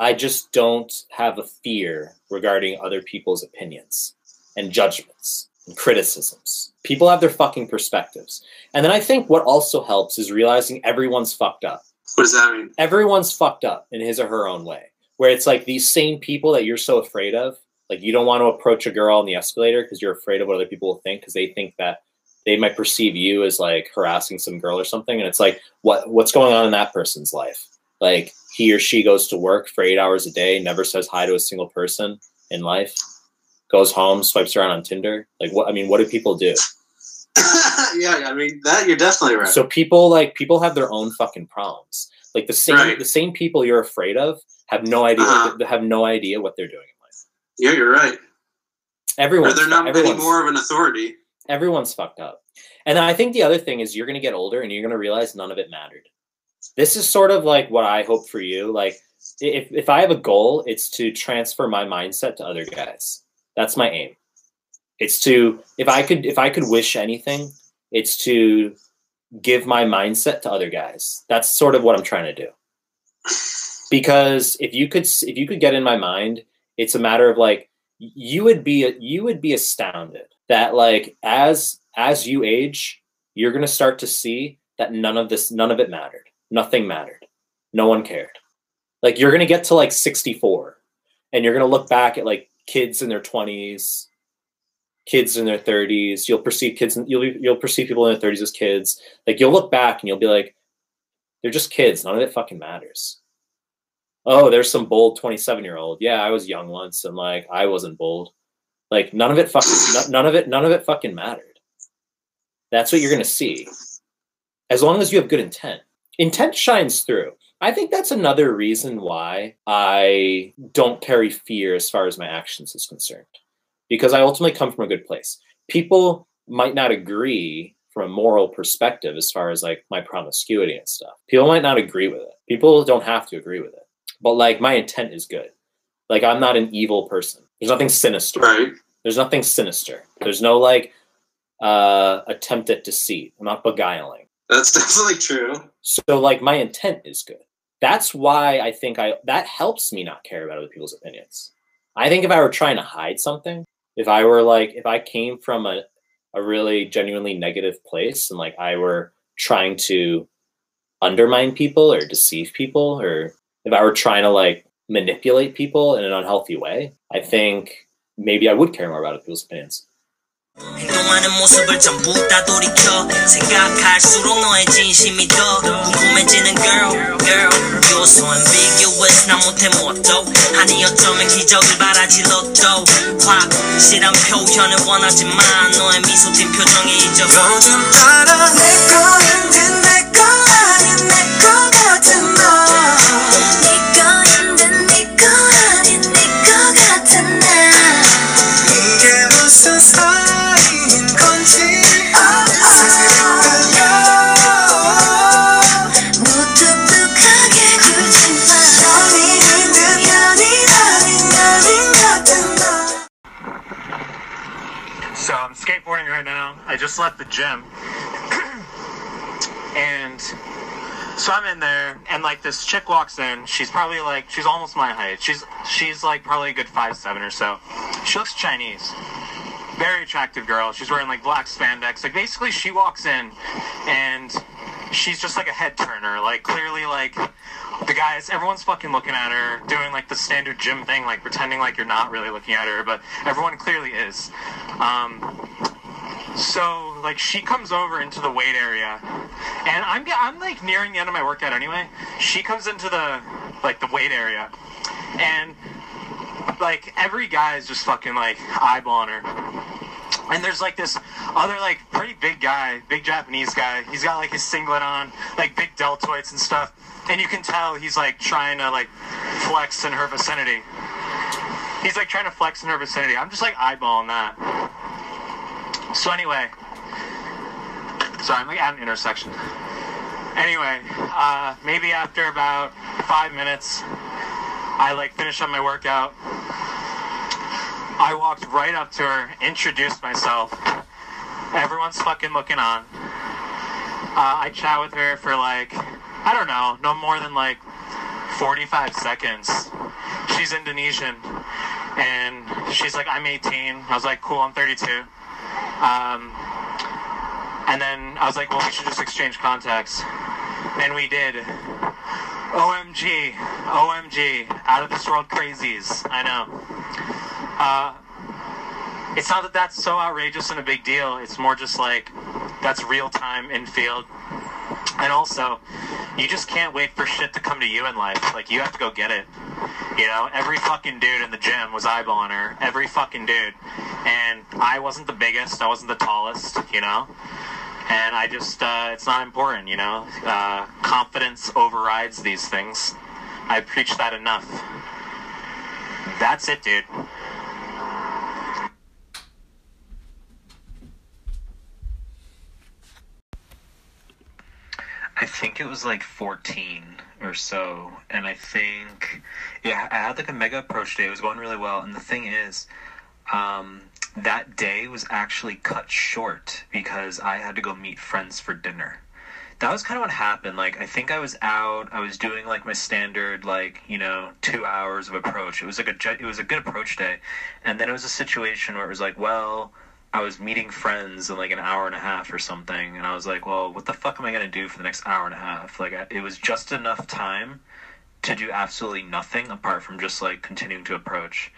I just don't have a fear regarding other people's opinions and judgments and criticisms. People have their fucking perspectives. And then I think what also helps is realizing everyone's fucked up. What does that mean? Everyone's fucked up in his or her own way. Where it's like these same people that you're so afraid of, like you don't want to approach a girl on the escalator because you're afraid of what other people will think because they think that they might perceive you as like harassing some girl or something. And it's like, what what's going on in that person's life? Like he or she goes to work for eight hours a day, never says hi to a single person in life, goes home, swipes around on Tinder. Like what? I mean, what do people do? yeah, I mean that you're definitely right. So people like people have their own fucking problems. Like the same Right. the same people you're afraid of have no idea Uh-huh. what, have no idea what they're doing in life. yeah, you're right. Everyone, they're not any more of an authority. everyone's fucked up. And I think the other thing is you're gonna get older and you're gonna realize none of it mattered. This is sort of like what I hope for you. Like if if I have a goal, it's to transfer my mindset to other guys. That's my aim. It's to if I could if I could wish anything, it's to give my mindset to other guys. That's sort of what I'm trying to do. Because if you could if you could get in my mind, it's a matter of like you would be you would be astounded that like as as you age, you're going to start to see that none of this none of it mattered. Nothing mattered. No one cared. Like you're going to get to like 64 and you're going to look back at like kids in their 20s, kids in their 30s. You'll perceive kids you'll you'll perceive people in their 30s as kids. Like you'll look back and you'll be like they're just kids. None of it fucking matters. Oh, there's some bold 27 year old. Yeah, I was young once and like I wasn't bold. Like none of it fucking no- none of it none of it fucking mattered. That's what you're gonna see. As long as you have good intent. Intent shines through. I think that's another reason why I don't carry fear as far as my actions is concerned. Because I ultimately come from a good place. People might not agree from a moral perspective as far as like my promiscuity and stuff. People might not agree with it. People don't have to agree with it. But like my intent is good. Like I'm not an evil person. There's nothing sinister. Right. There's nothing sinister. There's no like uh attempt at deceit. I'm not beguiling. That's definitely true. So like my intent is good. That's why I think I that helps me not care about other people's opinions. I think if I were trying to hide something, if I were like if I came from a a really genuinely negative place and like I were trying to undermine people or deceive people or if I were trying to like manipulate people in an unhealthy way, I think maybe I would care more about other people's opinions. 행동하는 모습을 전부 다 돌이켜 생각할수록 너의 진심이 더 궁금해지는 girl girl. You're so ambiguous 나 못해 뭐도 아니 어쩌면 기적을 바라지 로또 확실한 표현을 원하지만 너의 미소 띈 표정에 잊어서 요즘 따라 내거 내 I just left the gym. and so I'm in there and like this chick walks in. She's probably like she's almost my height. She's she's like probably a good five seven or so. She looks Chinese. Very attractive girl. She's wearing like black spandex. Like basically she walks in and she's just like a head turner. Like clearly like the guys everyone's fucking looking at her, doing like the standard gym thing, like pretending like you're not really looking at her, but everyone clearly is. Um, so like she comes over into the weight area, and I'm I'm like nearing the end of my workout anyway. She comes into the like the weight area, and like every guy is just fucking like eyeballing her. And there's like this other like pretty big guy, big Japanese guy. He's got like his singlet on, like big deltoids and stuff. And you can tell he's like trying to like flex in her vicinity. He's like trying to flex in her vicinity. I'm just like eyeballing that. So anyway, sorry, I'm at an intersection. Anyway, uh, maybe after about five minutes, I like finish up my workout. I walked right up to her, introduced myself. Everyone's fucking looking on. Uh, I chat with her for like, I don't know, no more than like 45 seconds. She's Indonesian. And she's like, I'm 18. I was like, cool, I'm 32. Um, and then I was like, well, we should just exchange contacts. And we did. OMG. OMG. Out of this world crazies. I know. Uh, it's not that that's so outrageous and a big deal. It's more just like that's real time in field. And also, you just can't wait for shit to come to you in life. Like, you have to go get it. You know, every fucking dude in the gym was eyeballing her. Every fucking dude. And I wasn't the biggest, I wasn't the tallest, you know? And I just, uh, it's not important, you know? Uh, confidence overrides these things. I preach that enough. That's it, dude. I think it was like 14 or so. And I think, yeah, I had like a mega approach day. It was going really well. And the thing is, um, that day was actually cut short because I had to go meet friends for dinner. That was kind of what happened. Like, I think I was out. I was doing like my standard, like you know, two hours of approach. It was like a it was a good approach day, and then it was a situation where it was like, well, I was meeting friends in like an hour and a half or something, and I was like, well, what the fuck am I gonna do for the next hour and a half? Like, I, it was just enough time to do absolutely nothing apart from just like continuing to approach.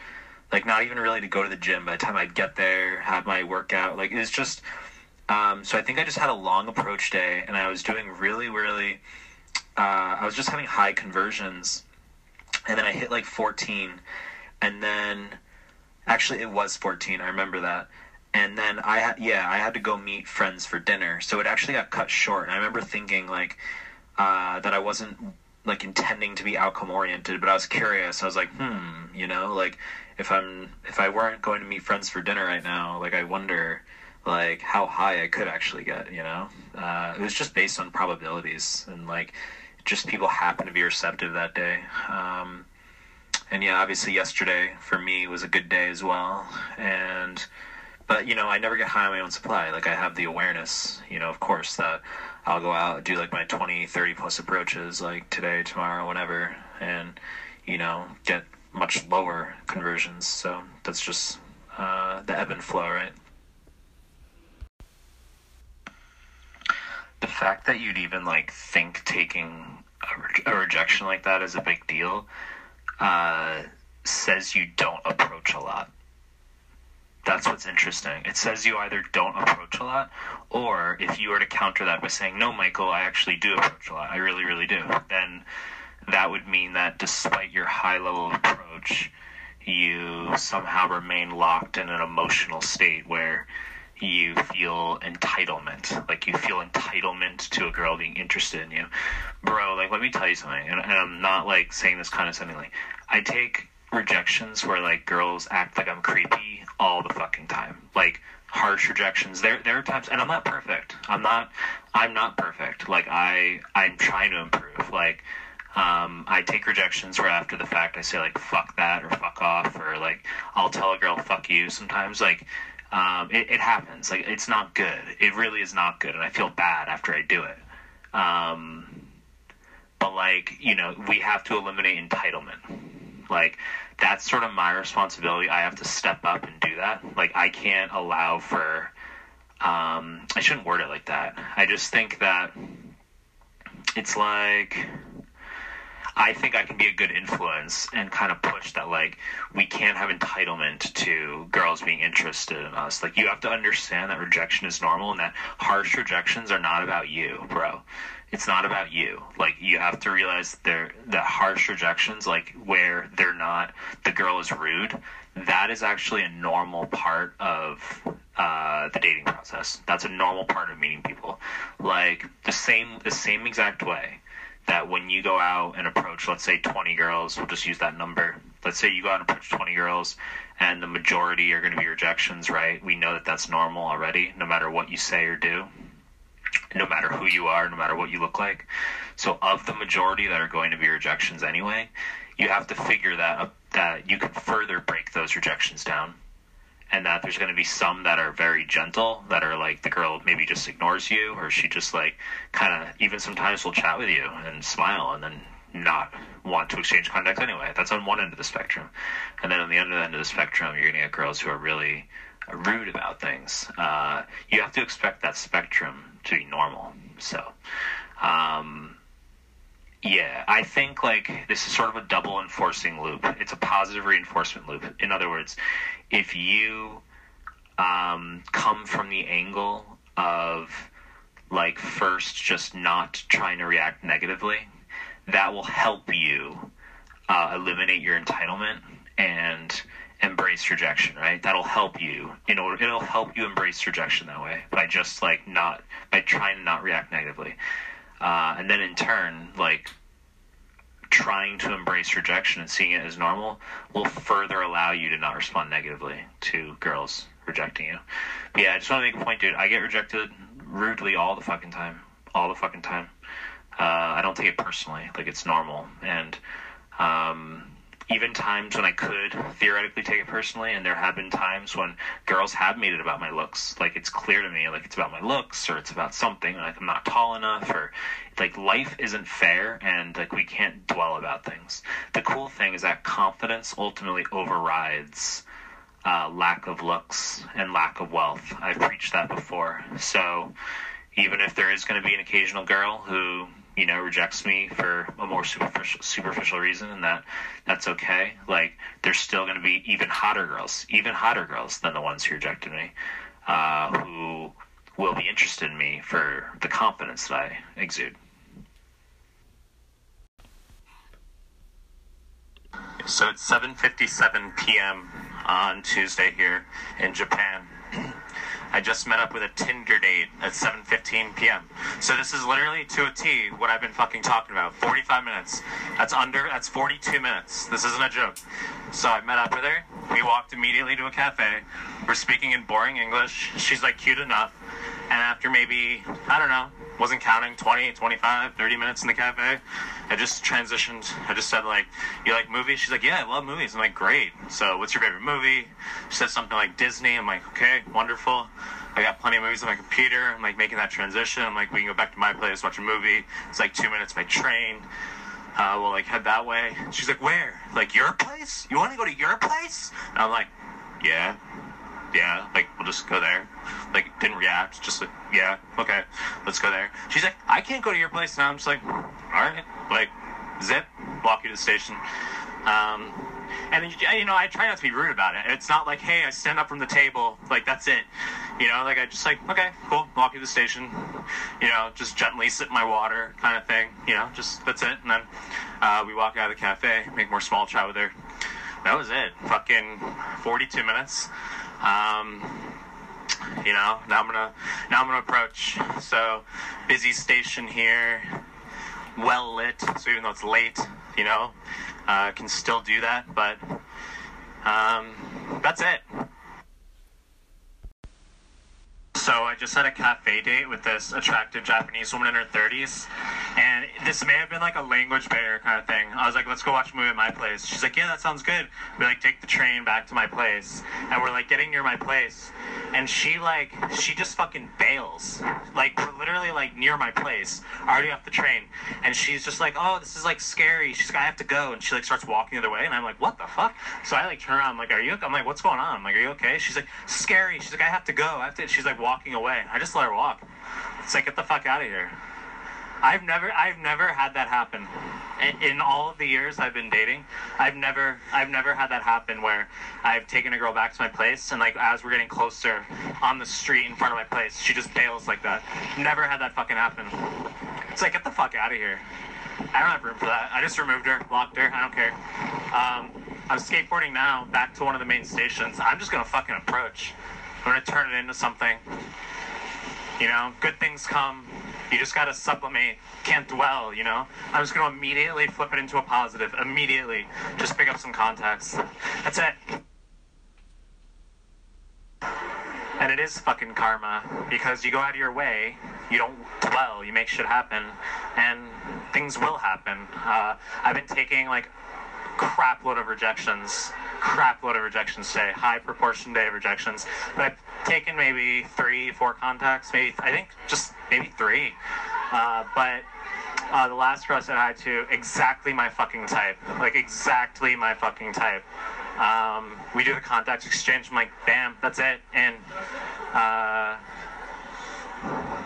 Like, not even really to go to the gym. By the time I'd get there, have my workout, like it was just. Um, so I think I just had a long approach day, and I was doing really, really. Uh, I was just having high conversions, and then I hit like 14, and then actually it was 14. I remember that and then I had yeah I had to go meet friends for dinner, so it actually got cut short. And I remember thinking like uh, that I wasn't like intending to be outcome oriented, but I was curious. I was like, hmm, you know, like if I'm if I weren't going to meet friends for dinner right now, like I wonder like how high I could actually get. You know, uh, it was just based on probabilities and like just people happened to be receptive that day. Um, and yeah, obviously yesterday for me was a good day as well, and but you know i never get high on my own supply. Like i have the awareness you know of course that i'll go out do like my 20 30 plus approaches like today tomorrow whenever and you know get much lower conversions. So that's just uh, the ebb and flow right? The fact that you'd even like think taking a, re- a rejection like that is a big deal uh, says you don't approach a lot that's what's interesting. It says you either don't approach a lot, or if you were to counter that by saying, No, Michael, I actually do approach a lot. I really, really do. Then that would mean that despite your high level of approach, you somehow remain locked in an emotional state where you feel entitlement. Like you feel entitlement to a girl being interested in you. Bro, like, let me tell you something. And, and I'm not like saying this condescendingly. I take rejections where like girls act like I'm creepy all the fucking time. Like harsh rejections. There there are times and I'm not perfect. I'm not I'm not perfect. Like I I'm trying to improve. Like um, I take rejections where after the fact I say like fuck that or fuck off or like I'll tell a girl fuck you sometimes like um, it, it happens like it's not good it really is not good and I feel bad after I do it um, but like you know we have to eliminate entitlement like that's sort of my responsibility. I have to step up and do that. Like I can't allow for um I shouldn't word it like that. I just think that it's like I think I can be a good influence and kind of push that like we can't have entitlement to girls being interested in us. Like you have to understand that rejection is normal and that harsh rejections are not about you, bro. It's not about you. Like you have to realize they're that harsh rejections, like where they're not the girl is rude, that is actually a normal part of uh, the dating process. That's a normal part of meeting people. Like the same the same exact way that when you go out and approach, let's say 20 girls, we'll just use that number. Let's say you go out and approach 20 girls, and the majority are going to be rejections, right? We know that that's normal already, no matter what you say or do, no matter who you are, no matter what you look like. So, of the majority that are going to be rejections anyway, you have to figure that up, that you can further break those rejections down and that there's going to be some that are very gentle that are like the girl maybe just ignores you or she just like kind of even sometimes will chat with you and smile and then not want to exchange contacts anyway. That's on one end of the spectrum, and then on the other end of the spectrum, you're gonna get girls who are really rude about things. Uh, you have to expect that spectrum to be normal. So. Um, yeah, I think like this is sort of a double enforcing loop. It's a positive reinforcement loop. In other words, if you um, come from the angle of like first just not trying to react negatively, that will help you uh, eliminate your entitlement and embrace rejection. Right? That'll help you in order. It'll help you embrace rejection that way by just like not by trying to not react negatively uh, and then in turn, like trying to embrace rejection and seeing it as normal will further allow you to not respond negatively to girls rejecting you. But yeah, I just want to make a point, dude. I get rejected rudely all the fucking time, all the fucking time. Uh, I don't take it personally, like it's normal, and um, even times when I could theoretically take it personally, and there have been times when girls have made it about my looks. Like it's clear to me, like it's about my looks, or it's about something, like I'm not tall enough, or like life isn't fair, and like we can't dwell about things. The cool thing is that confidence ultimately overrides uh, lack of looks and lack of wealth. I've preached that before. So even if there is going to be an occasional girl who you know rejects me for a more superficial superficial reason and that that's okay like there's still going to be even hotter girls even hotter girls than the ones who rejected me uh, who will be interested in me for the confidence that i exude So it's 7:57 p.m. on Tuesday here in Japan. I just met up with a Tinder date at 7:15 p.m. So this is literally to a T what I've been fucking talking about. 45 minutes. That's under. That's 42 minutes. This isn't a joke. So I met up with her. We walked immediately to a cafe. We're speaking in boring English. She's like cute enough. And after maybe I don't know, wasn't counting 20, 25, 30 minutes in the cafe. I just transitioned. I just said like, "You like movies?" She's like, "Yeah, I love movies." I'm like, "Great." So, what's your favorite movie? She said something like Disney. I'm like, "Okay, wonderful." I got plenty of movies on my computer. I'm like making that transition. I'm like, we can go back to my place, watch a movie. It's like two minutes by train. Uh, we'll like head that way. She's like, "Where? Like your place? You want to go to your place?" And I'm like, "Yeah." Yeah, like we'll just go there. Like didn't react, just like yeah, okay, let's go there. She's like, I can't go to your place now. I'm just like, all right, like zip, walk you to the station. Um, and then, you know, I try not to be rude about it. It's not like, hey, I stand up from the table, like that's it. You know, like I just like, okay, cool, walk you to the station. You know, just gently sip my water, kind of thing. You know, just that's it. And then uh, we walk out of the cafe, make more small chat with her. That was it. Fucking 42 minutes. Um, you know, now I'm gonna now I'm gonna approach. So busy station here, well lit. So even though it's late, you know, uh, can still do that. But um, that's it. So I just had a cafe date with this attractive Japanese woman in her 30s, and this may have been like a language barrier kind of thing. I was like, "Let's go watch a movie at my place." She's like, "Yeah, that sounds good." We like take the train back to my place, and we're like getting near my place, and she like she just fucking bails. Like we're literally like near my place, already off the train, and she's just like, "Oh, this is like scary." She's like, "I have to go," and she like starts walking the other way, and I'm like, "What the fuck?" So I like turn around, I'm like, "Are you?" I'm like, "What's going on?" I'm like, "Are you okay?" She's like, "Scary." She's like, "I have to go." I have to. She's like walking away. I just let her walk. It's like, get the fuck out of here. I've never, I've never had that happen. In, in all of the years I've been dating, I've never, I've never had that happen where I've taken a girl back to my place and like as we're getting closer on the street in front of my place, she just bails like that. Never had that fucking happen. It's like, get the fuck out of here. I don't have room for that. I just removed her, locked her. I don't care. Um, I'm skateboarding now back to one of the main stations. I'm just gonna fucking approach. I'm gonna turn it into something. You know, good things come. You just gotta sublimate. Can't dwell, you know? I'm just gonna immediately flip it into a positive. Immediately. Just pick up some contacts. That's it. And it is fucking karma because you go out of your way, you don't dwell, you make shit happen, and things will happen. Uh, I've been taking like crap load of rejections, crap load of rejections today, high proportion day of rejections. But I've taken maybe three, four contacts, maybe I think just maybe three. Uh, but Uh, the last girl I said hi to, exactly my fucking type. Like, exactly my fucking type. Um, we do the contact exchange. I'm like, bam, that's it. And uh,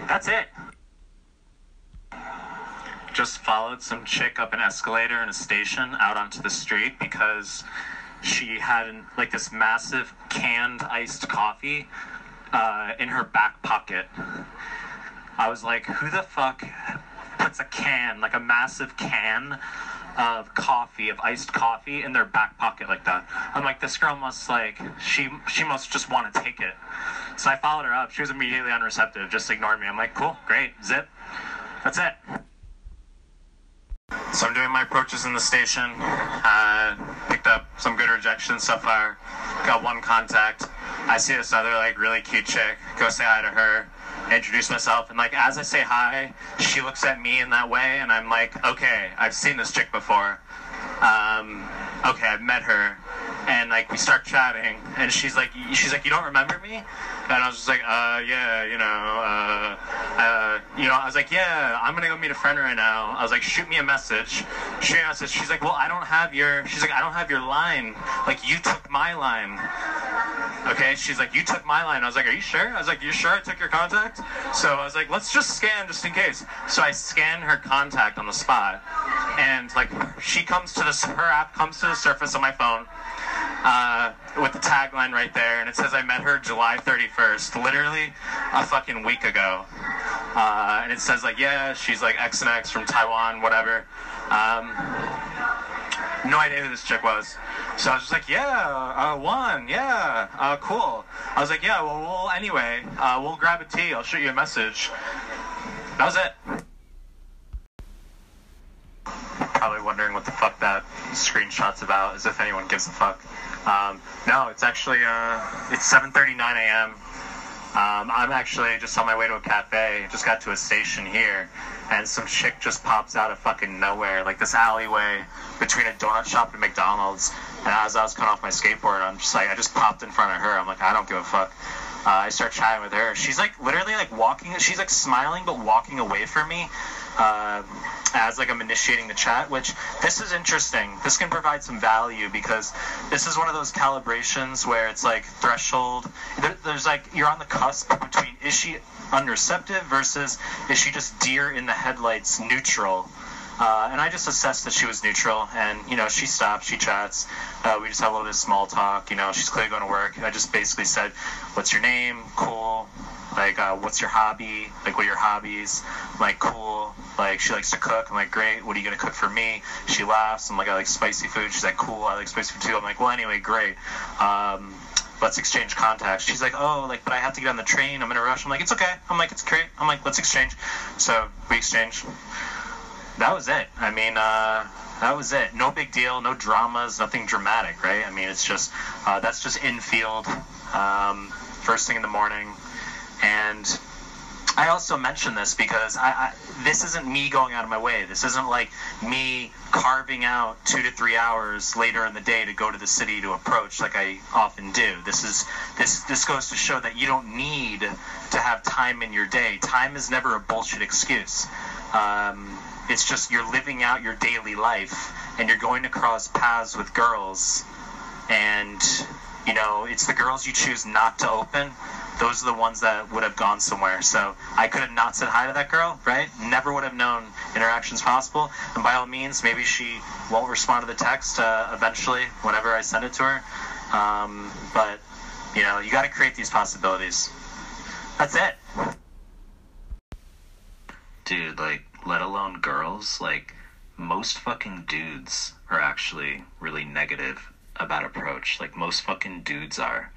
that's it. Just followed some chick up an escalator in a station out onto the street because she had an, like this massive canned iced coffee uh, in her back pocket. I was like, who the fuck puts a can, like a massive can of coffee, of iced coffee in their back pocket like that? I'm like, this girl must like, she she must just want to take it. So I followed her up. She was immediately unreceptive, just ignored me. I'm like, cool, great, zip. That's it. So I'm doing my approaches in the station. Uh, picked up some good rejections so far. Got one contact. I see this other like really cute chick. Go say hi to her. Introduce myself, and like as I say hi, she looks at me in that way, and I'm like, okay, I've seen this chick before. Um, okay, I've met her, and like we start chatting, and she's like, she's like, you don't remember me? And I was just like, uh, yeah, you know, uh, uh, you know, I was like, yeah, I'm gonna go meet a friend right now. I was like, shoot me a message. She message. She's like, well, I don't have your. She's like, I don't have your line. Like you took my line. Okay, she's like, you took my line. I was like, are you sure? I was like, you sure I took your contact? So I was like, let's just scan just in case. So I scan her contact on the spot, and like she comes to this, her app comes to the surface of my phone. Uh, with the tagline right there, and it says I met her July 31st, literally a fucking week ago. Uh, and it says like, yeah, she's like X and X from Taiwan, whatever. Um, no idea who this chick was. So I was just like, yeah, uh, one, yeah, uh, cool. I was like, yeah, well, well anyway, uh, we'll grab a tea. I'll shoot you a message. That was it. Probably wondering what the fuck that screenshot's about, as if anyone gives a fuck. Um, no, it's actually uh, it's 7:39 a.m. Um, I'm actually just on my way to a cafe. Just got to a station here, and some chick just pops out of fucking nowhere, like this alleyway between a donut shop and McDonald's. And as I was coming off my skateboard, I'm just like, I just popped in front of her. I'm like, I don't give a fuck. Uh, I start chatting with her. She's like literally like walking. She's like smiling but walking away from me. Uh, as like I'm initiating the chat, which this is interesting. This can provide some value because this is one of those calibrations where it's like threshold. There, there's like you're on the cusp between is she unreceptive versus is she just deer in the headlights neutral. Uh, and I just assessed that she was neutral, and you know she stops, she chats. Uh, we just have a little bit of small talk. You know she's clearly going to work. I just basically said, "What's your name? Cool. Like, uh, what's your hobby? Like, what are your hobbies? I'm like, cool. Like, she likes to cook. I'm like, great. What are you gonna cook for me? She laughs. I'm like, I like spicy food. She's like, cool. I like spicy food too. I'm like, well, anyway, great. Um, let's exchange contacts. She's like, oh, like, but I have to get on the train. I'm in a rush. I'm like, it's okay. I'm like, it's great. I'm like, let's exchange. So we exchange. That was it. I mean, uh, that was it. No big deal. No dramas. Nothing dramatic, right? I mean, it's just uh, that's just infield. Um, first thing in the morning, and I also mention this because I, I this isn't me going out of my way. This isn't like me carving out two to three hours later in the day to go to the city to approach like I often do. This is this this goes to show that you don't need to have time in your day. Time is never a bullshit excuse. Um, it's just you're living out your daily life and you're going to cross paths with girls and you know it's the girls you choose not to open. Those are the ones that would have gone somewhere. So i could have not said hi to that girl right? Never would have known interactions possible. And by all means maybe she won't respond to the text uh, eventually whenever i send it to her. Um, but you know you got to create these possibilities. That's it. Dude, like, let alone girls, like, most fucking dudes are actually really negative about approach. Like, most fucking dudes are.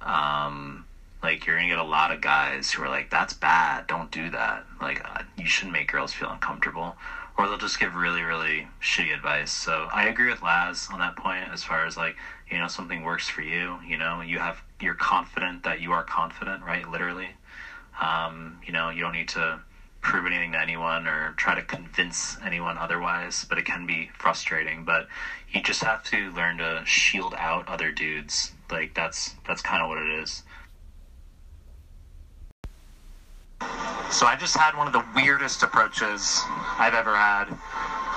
Um, like, you're gonna get a lot of guys who are like, that's bad, don't do that. Like, uh, you shouldn't make girls feel uncomfortable. Or they'll just give really, really shitty advice. So I agree with Laz on that point as far as like, you know, something works for you, you know, you have, you're confident that you are confident, right? Literally. Um, you know, you don't need to prove anything to anyone or try to convince anyone otherwise, but it can be frustrating. But you just have to learn to shield out other dudes. Like that's that's kind of what it is. So I just had one of the weirdest approaches I've ever had.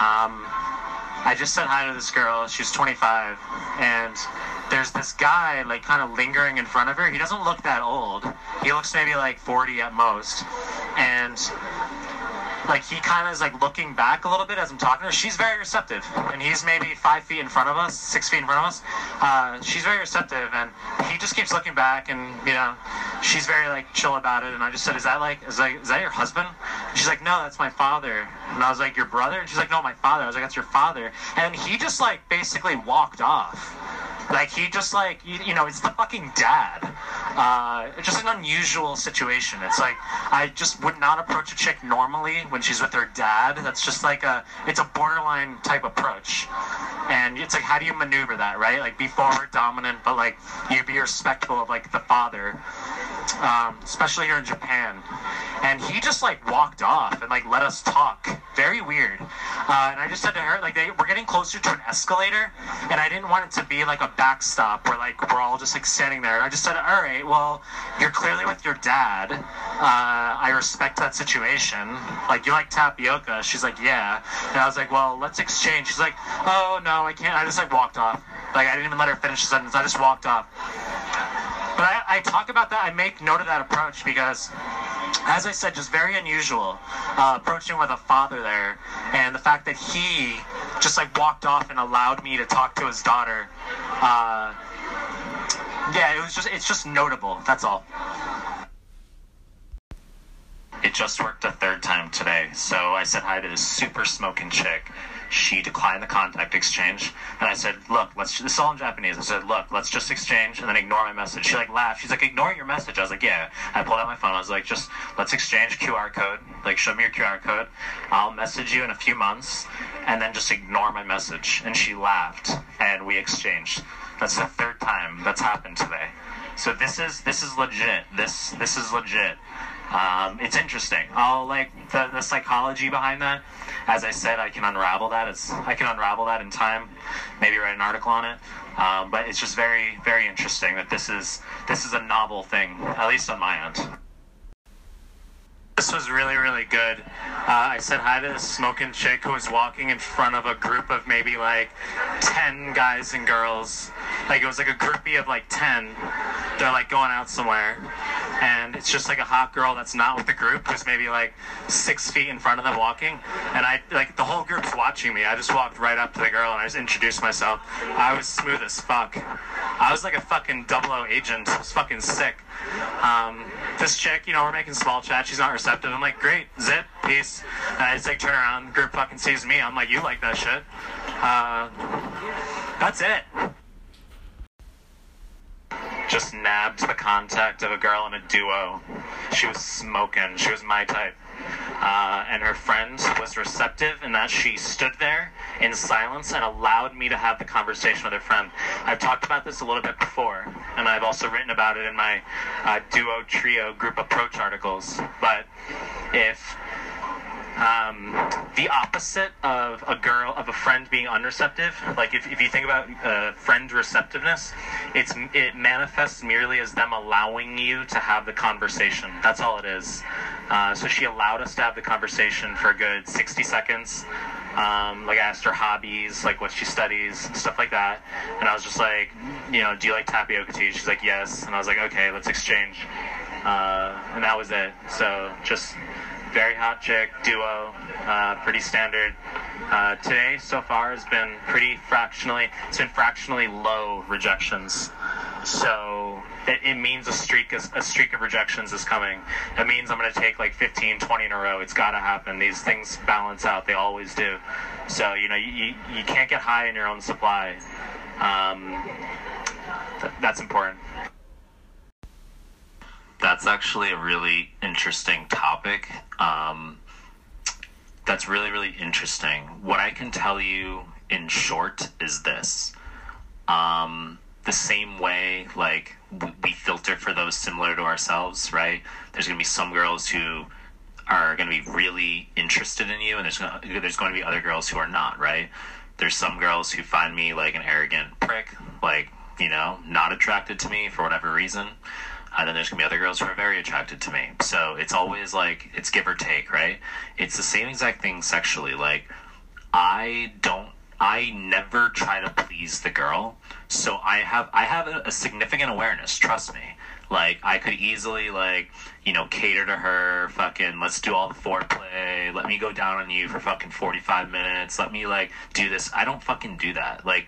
Um, I just said hi to this girl. She's 25, and there's this guy like kind of lingering in front of her. He doesn't look that old. He looks maybe like 40 at most, and like he kind of is like looking back a little bit as I'm talking to her. She's very receptive, and he's maybe five feet in front of us, six feet in front of us. Uh, she's very receptive, and he just keeps looking back, and you know, she's very like chill about it. And I just said, "Is that like, is that, is that your husband?" And she's like, "No, that's my father." And I was like, "Your brother?" And she's like, "No, my father." I was like, "That's your father." And he just like basically walked off. Like he just like you, you know, it's the fucking dad. Uh, just an unusual situation. It's like I just would not approach a chick normally when she's with her dad. That's just like a it's a borderline type approach. And it's like how do you maneuver that, right? Like be forward dominant, but like you be respectful of like the father. Um, especially here in Japan. And he just like walked off and like let us talk. Very weird. Uh, and I just said to her, like, they, we're getting closer to an escalator, and I didn't want it to be like a backstop where like we're all just like standing there. I just said, all right, well, you're clearly with your dad. Uh, I respect that situation. Like, you like tapioca? She's like, yeah. And I was like, well, let's exchange. She's like, oh no, I can't. I just like walked off. Like, I didn't even let her finish the sentence. I just walked off. But I, I talk about that. I make note of that approach because, as I said, just very unusual uh, approaching with a father there, and the fact that he just like walked off and allowed me to talk to his daughter. Uh, yeah, it was just it's just notable. That's all. It just worked a third time today. So I said hi to this super smoking chick. She declined the contact exchange, and I said, "Look, let's." This is all in Japanese. I said, "Look, let's just exchange, and then ignore my message." She like laughed. She's like, "Ignore your message." I was like, "Yeah." I pulled out my phone. I was like, "Just let's exchange QR code. Like, show me your QR code. I'll message you in a few months, and then just ignore my message." And she laughed, and we exchanged. That's the third time that's happened today. So this is this is legit. This this is legit. Um, it's interesting. I'll like the, the psychology behind that. As I said, I can unravel that. It's I can unravel that in time. Maybe write an article on it. Um, but it's just very very interesting that this is this is a novel thing, at least on my end. This was really, really good. Uh, I said hi to this smoking chick who was walking in front of a group of maybe like 10 guys and girls. Like it was like a groupie of like 10. They're like going out somewhere. And it's just like a hot girl that's not with the group who's maybe like six feet in front of them walking. And I, like, the whole group's watching me. I just walked right up to the girl and I just introduced myself. I was smooth as fuck. I was like a fucking double O agent. I was fucking sick. Um, this chick, you know, we're making small chat. She's not receptive. I'm like, great, zip, peace. I just like turn around. The group fucking sees me. I'm like, you like that shit. Uh, that's it. just nabbed the contact of a girl in a duo. She was smoking. She was my type. Uh, and her friend was receptive in that she stood there in silence and allowed me to have the conversation with her friend. I've talked about this a little bit before, and I've also written about it in my uh, duo trio group approach articles. But if um, the opposite of a girl of a friend being unreceptive. Like if, if you think about uh, friend receptiveness it's it manifests merely as them allowing you to have the conversation. That's all it is. Uh, so she allowed us to have the conversation for a good 60 seconds. Um, like I asked her hobbies like what she studies stuff like that. And I was just like you know do you like tapioca tea? She's like yes. And I was like okay let's exchange. Uh, and that was it. So just very hot chick duo, uh, pretty standard. Uh, today so far has been pretty fractionally. It's been fractionally low rejections, so it, it means a streak is, a streak of rejections is coming. It means I'm going to take like 15, 20 in a row. It's got to happen. These things balance out. They always do. So you know you, you, can't get high in your own supply. Um, th- that's important. That's actually a really interesting topic. Um, that's really, really interesting. What I can tell you in short is this. Um, the same way, like, we, filter for those similar to ourselves, right? There's going to be some girls who are going to be really interested in you, and there's gonna, there's going to be other girls who are not, right? There's some girls who find me like an arrogant prick, like, you know, not attracted to me for whatever reason. And then there's gonna be other girls who are very attracted to me. So it's always like it's give or take, right? It's the same exact thing sexually. Like I don't I never try to please the girl. So I have I have a, a significant awareness, trust me. Like I could easily like, you know, cater to her, fucking let's do all the foreplay, let me go down on you for fucking 45 minutes, let me like do this. I don't fucking do that. Like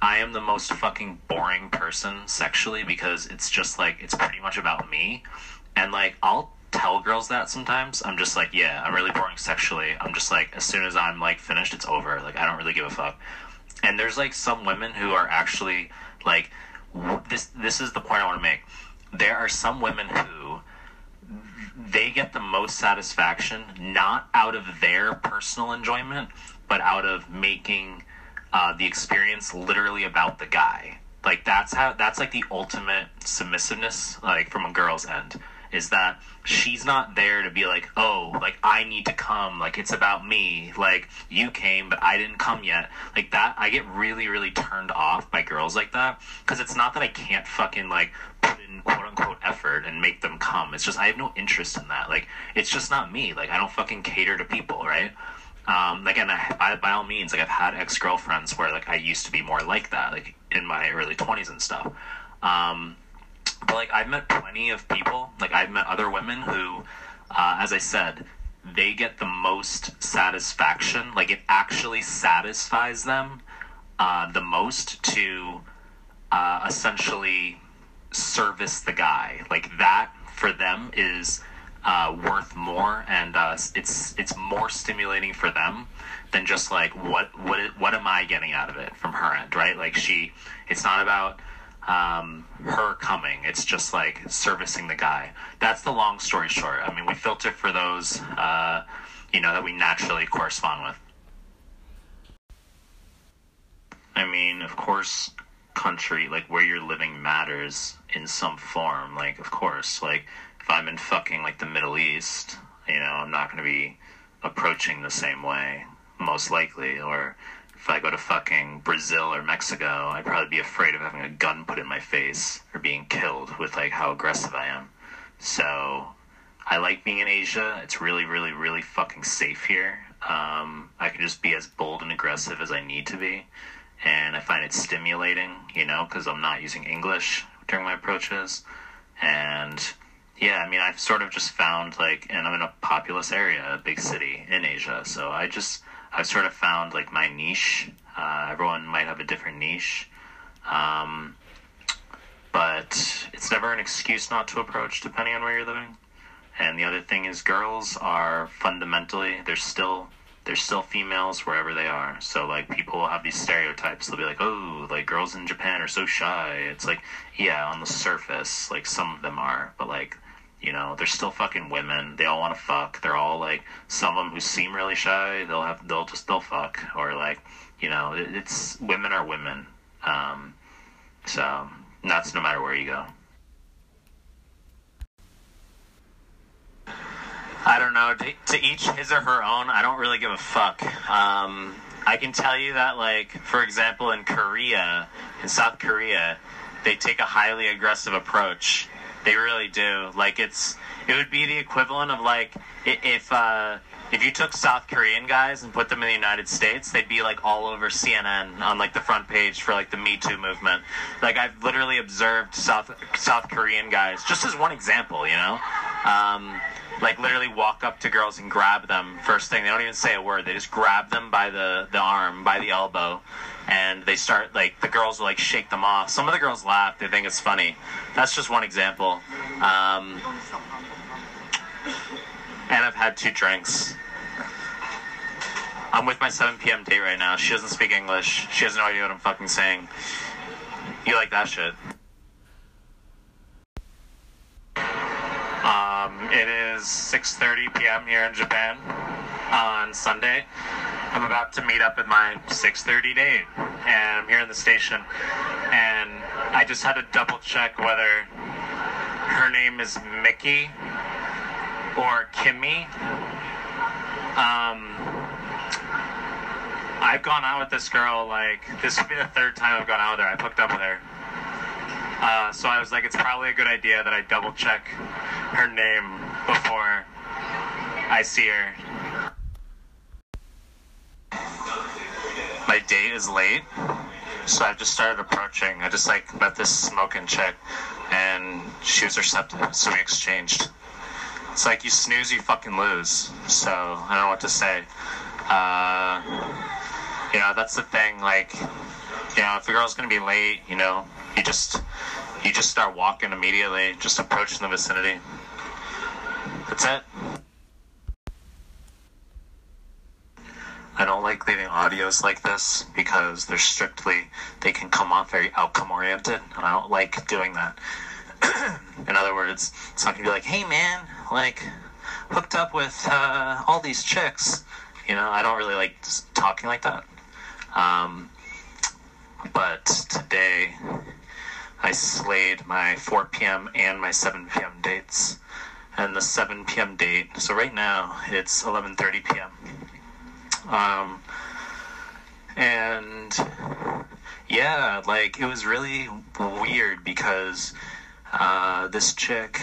I am the most fucking boring person sexually because it's just like it's pretty much about me. And like I'll tell girls that sometimes. I'm just like, yeah, I'm really boring sexually. I'm just like as soon as I'm like finished, it's over. Like I don't really give a fuck. And there's like some women who are actually like this this is the point I want to make. There are some women who they get the most satisfaction not out of their personal enjoyment, but out of making uh, the experience literally about the guy. Like that's how that's like the ultimate submissiveness, like from a girl's end, is that she's not there to be like, oh, like I need to come, like it's about me, like you came but I didn't come yet. Like that, I get really, really turned off by girls like that because it's not that I can't fucking like put in quote unquote effort and make them come. It's just I have no interest in that. Like it's just not me. Like I don't fucking cater to people, right? Um, like and I, by, all means like i've had ex-girlfriends where like i used to be more like that like in my early 20s and stuff. Um, but like i've met plenty of people like i've met other women who uh, as i said they get the most satisfaction like it actually satisfies them uh, the most to uh, essentially service the guy. Like that for them is uh, worth more and uh, it's it's more stimulating for them than just like what what what am I getting out of it from her end right? Like she it's not about um, her coming. It's just like servicing the guy. That's the long story short. I mean we filter for those uh, you know that we naturally correspond with. I mean, of course, country, like where you're living matters in some form. Like, of course, like if I'm in fucking like the Middle East, you know, I'm not going to be approaching the same way, most likely. Or if I go to fucking Brazil or Mexico, I'd probably be afraid of having a gun put in my face or being killed with like how aggressive I am. So, I like being in Asia. It's really, really, really fucking safe here. Um, I can just be as bold and aggressive as I need to be and I find it stimulating, you know, because I'm not using English during my approaches. And yeah, I mean, I've sort of just found like, and I'm in a populous area, a big city in Asia, so I just, I've sort of found like my niche. Uh, everyone might have a different niche. Um, but it's never an excuse not to approach depending on where you're living. And the other thing is, girls are fundamentally, they're still they're still females wherever they are. So like people will have these stereotypes. They'll be like, oh, like girls in Japan are so shy. It's like, yeah, on the surface, like some of them are, but like, you know, they're still fucking women. They all want to fuck. They're all like, some of them who seem really shy, they'll have, they'll just, they'll fuck. Or like, you know, it, it's women are women. Um, so that's no matter where you go. I don't know. To, to each his or her own. I don't really give a fuck. Um, I can tell you that, like, for example, in Korea, in South Korea, they take a highly aggressive approach. They really do. Like, it's it would be the equivalent of like if uh, if you took South Korean guys and put them in the United States, they'd be like all over CNN on like the front page for like the Me Too movement. Like, I've literally observed South South Korean guys just as one example, you know. Um, like literally walk up to girls and grab them first thing. They don't even say a word. They just grab them by the the arm by the elbow and they start like the girls will like shake them off. Some of the girls laugh. They think it's funny. That's just one example. Um, and i've had two drinks. I'm with my 7 p.m date right now. She doesn't speak english. She has no idea what i'm fucking saying. You like that shit Um, it is 6:30 p.m. here in Japan on Sunday. I'm about to meet up with my 6:30 date, and I'm here in the station. And I just had to double check whether her name is Mickey or Kimmy. Um, I've gone out with this girl like this would be the third time I've gone out with her. I've hooked up with her. Uh, so I was like, it's probably a good idea that I double check her name before I see her. My date is late, so I just started approaching. I just like met this smoking chick, and she was receptive, so we exchanged. It's like you snooze, you fucking lose. So I don't know what to say. Uh, you know, that's the thing. Like, you know, if a girl's gonna be late, you know, you just you just start walking immediately, just approach in the vicinity. That's it. I don't like leaving audios like this because they're strictly they can come off very outcome oriented, and I don't like doing that. In other words, it's not gonna be like, "Hey man, like hooked up with uh, all these chicks." You know, I don't really like talking like that. Um, but today, I slayed my 4 p.m. and my 7 p.m. dates, and the 7 p.m. date. So right now it's 11:30 p.m. Um, and yeah, like it was really weird because uh, this chick,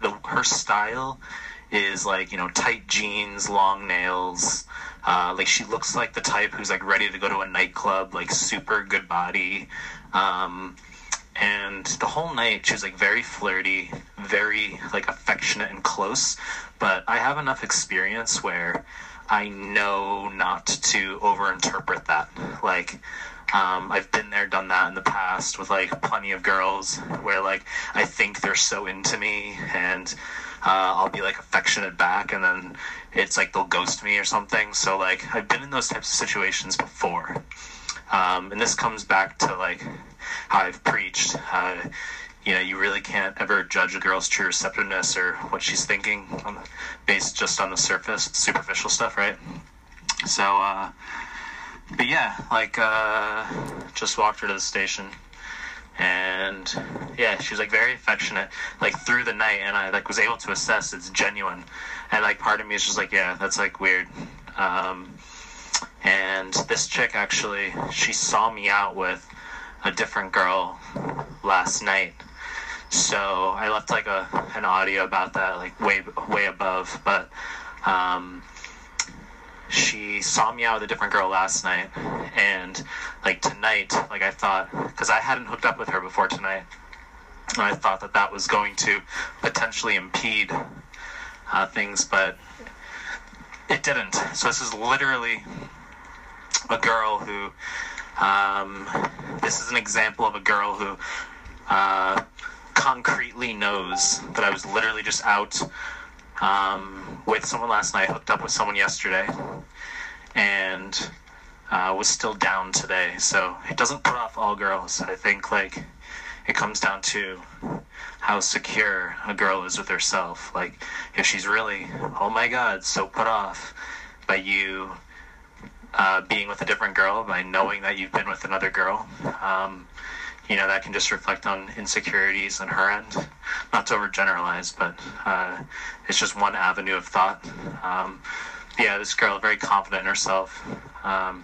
the her style is like you know tight jeans, long nails. Uh, like she looks like the type who's like ready to go to a nightclub, like super good body. Um, and the whole night she was like very flirty, very like affectionate and close. But I have enough experience where I know not to overinterpret that. Like, um, I've been there, done that in the past with like plenty of girls where like I think they're so into me and uh, I'll be like affectionate back and then it's like they'll ghost me or something. So like I've been in those types of situations before. Um, and this comes back to like how I've preached. Uh, you know, you really can't ever judge a girl's true receptiveness or what she's thinking on the, based just on the surface, superficial stuff, right? So, uh, but yeah, like, uh, just walked her to the station, and yeah, she was like very affectionate, like through the night, and I like was able to assess it's genuine, and like part of me is just like, yeah, that's like weird. Um, and this chick actually, she saw me out with a different girl last night. So I left like a an audio about that, like way way above. But um, she saw me out with a different girl last night, and like tonight, like I thought, because I hadn't hooked up with her before tonight, and I thought that that was going to potentially impede uh, things, but it didn't. So this is literally a girl who. Um, this is an example of a girl who uh, concretely knows that I was literally just out um, with someone last night, hooked up with someone yesterday, and uh, was still down today. So it doesn't put off all girls. I think like it comes down to how secure a girl is with herself. Like if she's really, oh my god, so put off by you uh, being with a different girl, by knowing that you've been with another girl. Um, you know that can just reflect on insecurities on her end. Not to overgeneralize, but uh, it's just one avenue of thought. Um, yeah, this girl very confident in herself, um,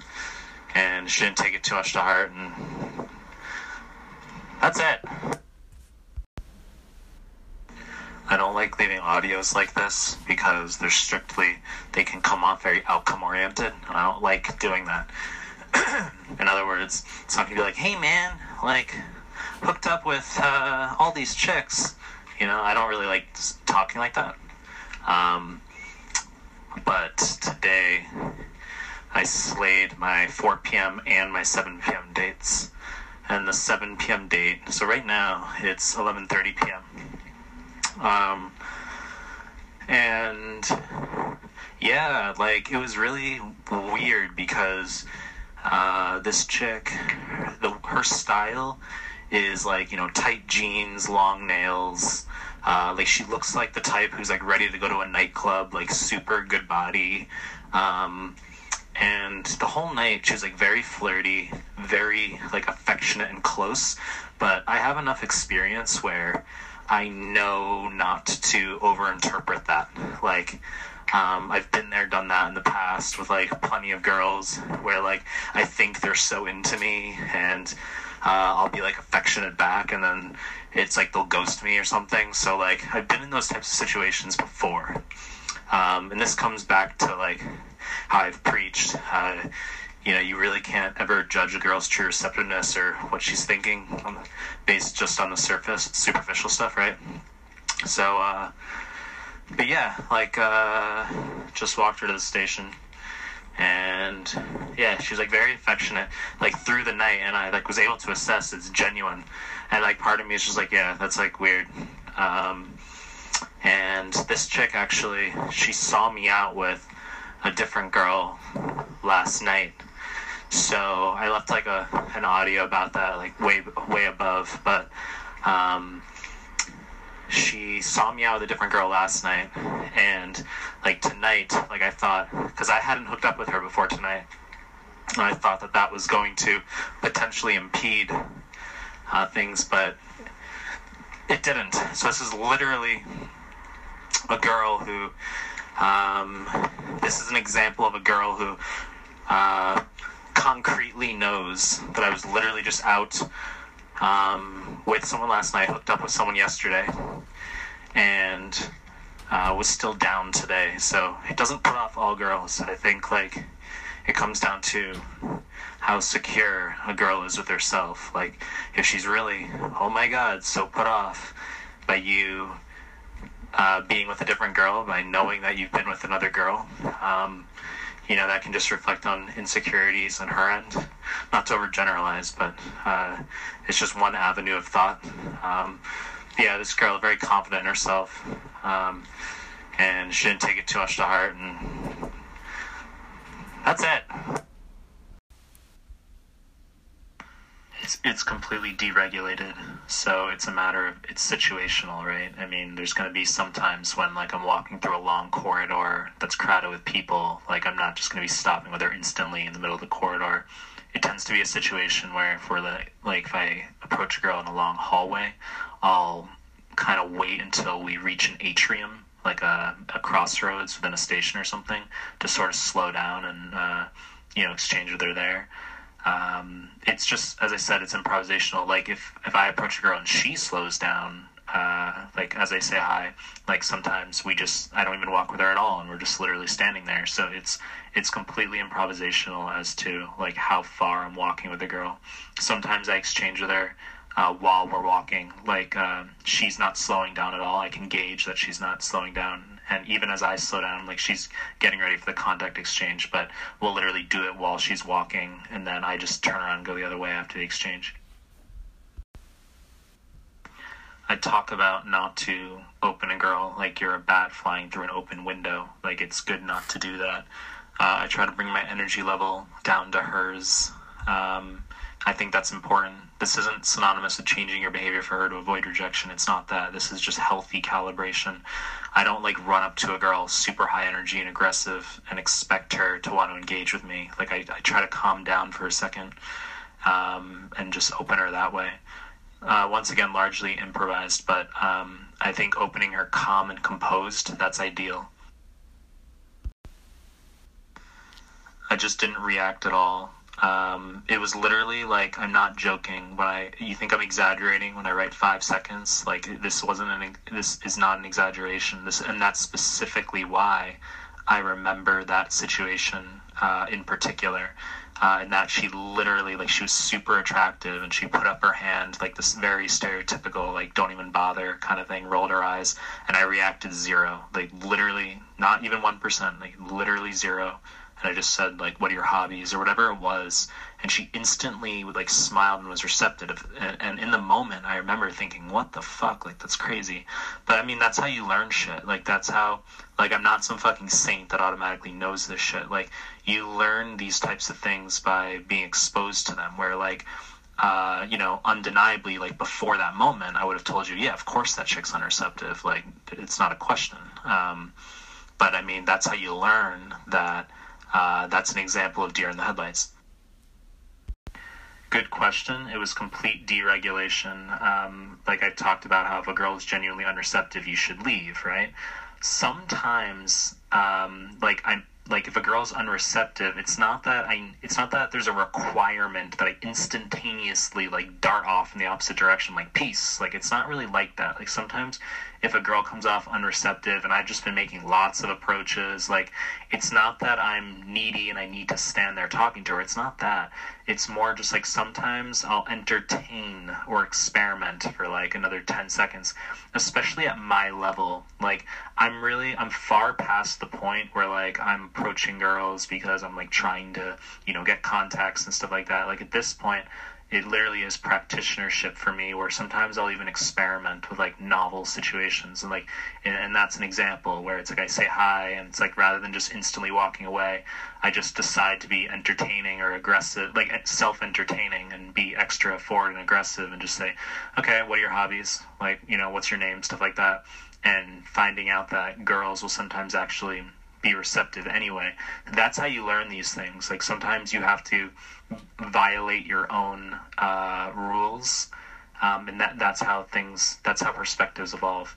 and she didn't take it too much to heart, and that's it. I don't like leaving audios like this because they're strictly they can come off very outcome oriented, and I don't like doing that. In other words, it's not gonna be like, "Hey man, like hooked up with uh, all these chicks." You know, I don't really like talking like that. Um, but today, I slayed my 4 p.m. and my 7 p.m. dates, and the 7 p.m. date. So right now it's 11:30 p.m. Um, and yeah, like it was really weird because uh, this chick, the her style is like you know tight jeans, long nails. Uh, like she looks like the type who's like ready to go to a nightclub, like super good body. Um, and the whole night she was like very flirty, very like affectionate and close. But I have enough experience where I know not to overinterpret that. Like, um, I've been there, done that in the past with like plenty of girls where like I think they're so into me and uh, I'll be like affectionate back, and then it's like they'll ghost me or something. So like I've been in those types of situations before, um, and this comes back to like how I've preached. Uh, you know, you really can't ever judge a girl's true receptiveness or what she's thinking the, based just on the surface, superficial stuff, right? So, uh, but yeah, like, uh, just walked her to the station, and yeah, she was like very affectionate, like through the night, and I like was able to assess it's genuine, and like part of me is just like, yeah, that's like weird. Um, and this chick actually, she saw me out with a different girl last night. So I left like a an audio about that, like way way above. But um, she saw me out with a different girl last night, and like tonight, like I thought, because I hadn't hooked up with her before tonight, I thought that that was going to potentially impede uh, things, but it didn't. So this is literally a girl who. Um, this is an example of a girl who uh, concretely knows that I was literally just out um, with someone last night, hooked up with someone yesterday, and uh, was still down today. So it doesn't put off all girls. I think like it comes down to how secure a girl is with herself. Like if she's really, oh my god, so put off by you uh, being with a different girl, by knowing that you've been with another girl. Um, you know, that can just reflect on insecurities on her end. Not to overgeneralize, but uh, it's just one avenue of thought. Um, yeah, this girl very confident in herself, um, and she didn't take it too much to heart, and that's it. It's, it's completely deregulated, so it's a matter of it's situational, right? I mean, there's going to be sometimes when like I'm walking through a long corridor that's crowded with people, like I'm not just going to be stopping with her instantly in the middle of the corridor. It tends to be a situation where if we're like, like if I approach a girl in a long hallway, I'll kind of wait until we reach an atrium, like a, a crossroads within a station or something, to sort of slow down and uh, you know exchange with her there. Um, it's just as I said, it's improvisational. Like if if I approach a girl and she slows down, uh, like as I say hi, like sometimes we just I don't even walk with her at all, and we're just literally standing there. So it's it's completely improvisational as to like how far I'm walking with a girl. Sometimes I exchange with her uh, while we're walking. Like uh, she's not slowing down at all. I can gauge that she's not slowing down. And even as I slow down, like she's getting ready for the contact exchange, but we'll literally do it while she's walking, and then I just turn around and go the other way after the exchange. I talk about not to open a girl like you're a bat flying through an open window. Like it's good not to do that. Uh, I try to bring my energy level down to hers. Um, I think that's important. This isn't synonymous with changing your behavior for her to avoid rejection. It's not that. This is just healthy calibration. I don't like run up to a girl super high energy and aggressive and expect her to want to engage with me. Like I, I try to calm down for a second um, and just open her that way. Uh, once again, largely improvised, but um, I think opening her calm and composed, that's ideal. I just didn't react at all. Um, it was literally like I'm not joking when I you think I'm exaggerating when I write five seconds. Like this wasn't an this is not an exaggeration. This and that's specifically why I remember that situation uh, in particular. Uh, and that she literally like she was super attractive and she put up her hand like this very stereotypical like don't even bother kind of thing rolled her eyes and i reacted zero like literally not even 1% like literally zero and I just said like, "What are your hobbies?" or whatever it was, and she instantly like smiled and was receptive. And, and in the moment, I remember thinking, "What the fuck? Like that's crazy." But I mean, that's how you learn shit. Like that's how like I'm not some fucking saint that automatically knows this shit. Like you learn these types of things by being exposed to them. Where like uh, you know, undeniably, like before that moment, I would have told you, yeah, of course that chick's unreceptive. Like, it's not a question. Um, but I mean, that's how you learn that uh, that's an example of deer in the headlights. Good question. It was complete deregulation. Um, like I talked about, how if a girl is genuinely unreceptive, you should leave, right? Sometimes, um, like I'm like if a girl's unreceptive, it's not that I it's not that there's a requirement that I instantaneously like dart off in the opposite direction like peace. Like it's not really like that. Like sometimes if a girl comes off unreceptive and I've just been making lots of approaches, like it's not that I'm needy and I need to stand there talking to her. It's not that. It's more just like sometimes I'll entertain or experiment for like another 10 seconds, especially at my level. Like I'm really I'm far past the point where like I'm approaching girls because I'm like trying to, you know, get contacts and stuff like that. Like at this point, it literally is practitionership for me where sometimes I'll even experiment with like novel situations and like and, and that's an example where it's like I say hi and it's like rather than just instantly walking away I just decide to be entertaining or aggressive like eh, self-entertaining and be extra forward and aggressive and just say okay what are your hobbies? Like you know what's your name? Stuff like that. And finding out that girls will sometimes actually be receptive anyway that's how you learn these things like sometimes you have to violate your own uh, rules, um, and that that's how things that's how perspectives evolve.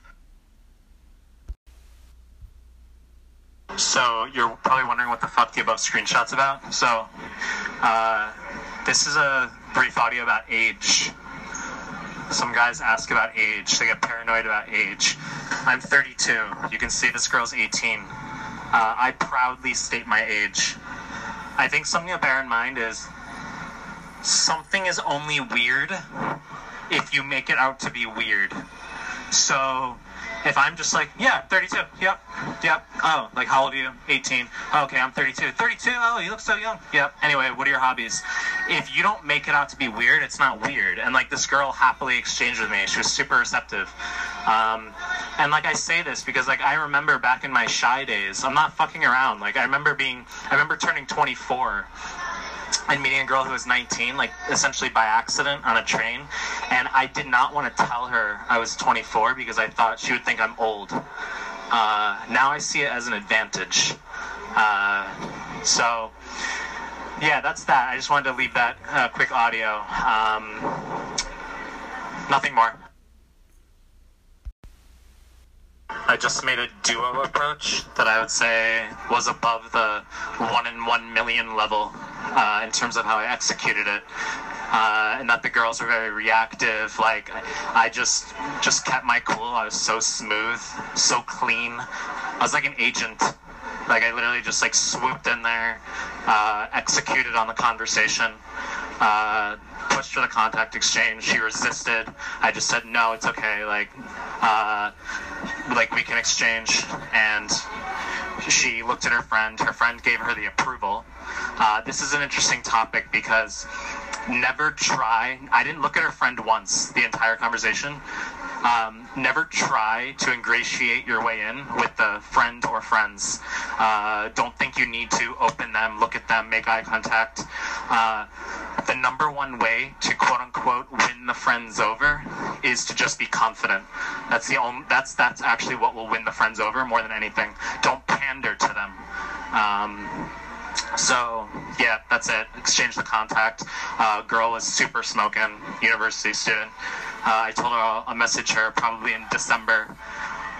So you're probably wondering what the fuck the above screenshots about. So uh, this is a brief audio about age. Some guys ask about age. They get paranoid about age. I'm 32. You can see this girl's 18. Uh, I proudly state my age. I think something to bear in mind is something is only weird if you make it out to be weird. So if I'm just like, yeah, 32, yep, yep, oh, like how old are you? 18. Oh, okay, I'm 32. 32, oh, you look so young. Yep. Anyway, what are your hobbies? If you don't make it out to be weird, it's not weird. And like this girl happily exchanged with me. She was super receptive. Um, and like I say this because like I remember back in my shy days, I'm not fucking around. Like I remember being, I remember turning 24 and meeting a girl who was 19, like essentially by accident on a train. And I did not want to tell her I was 24 because I thought she would think I'm old. Uh, now I see it as an advantage. Uh, so, yeah, that's that. I just wanted to leave that uh, quick audio. Um, nothing more. I just made a duo approach that I would say was above the one in one million level uh, in terms of how I executed it. Uh, and that the girls were very reactive. Like I just just kept my cool. I was so smooth, so clean. I was like an agent. Like I literally just like swooped in there, uh, executed on the conversation, uh, pushed for the contact exchange. She resisted. I just said no, it's okay. Like, uh, like we can exchange. And she looked at her friend. Her friend gave her the approval. Uh, this is an interesting topic because never try. I didn't look at her friend once the entire conversation. Um, never try to ingratiate your way in with the friend or friends. Uh, don't think you need to open them, look at them, make eye contact. Uh, the number one way to quote unquote win the friends over is to just be confident. That's the only. That's that's actually what will win the friends over more than anything. Don't pander to them. Um, so yeah, that's it. Exchange the contact. Uh, girl was super smoking, university student. Uh, I told her I'll, I'll message her probably in December.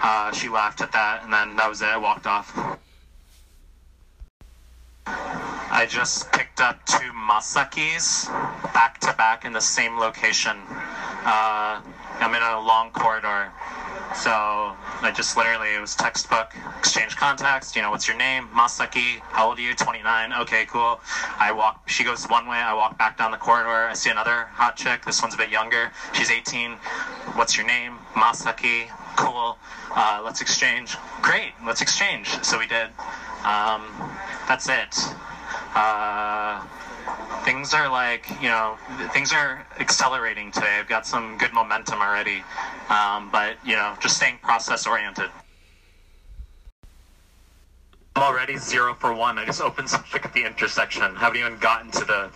Uh, she laughed at that, and then that was it. I walked off. I just picked up two Masakis back to back in the same location. Uh, I'm in a long corridor. So I just literally, it was textbook, exchange contacts, you know, what's your name? Masaki, how old are you? 29. Okay, cool. I walk, she goes one way, I walk back down the corridor. I see another hot chick. This one's a bit younger. She's 18. What's your name? Masaki. Cool. Uh, let's exchange. Great. Let's exchange. So we did. Um, that's it. Uh, things are like you know things are accelerating today. I've got some good momentum already. Um, but you know just staying process oriented. I'm already zero for one. I just opened some chick at the intersection. Haven't even gotten to the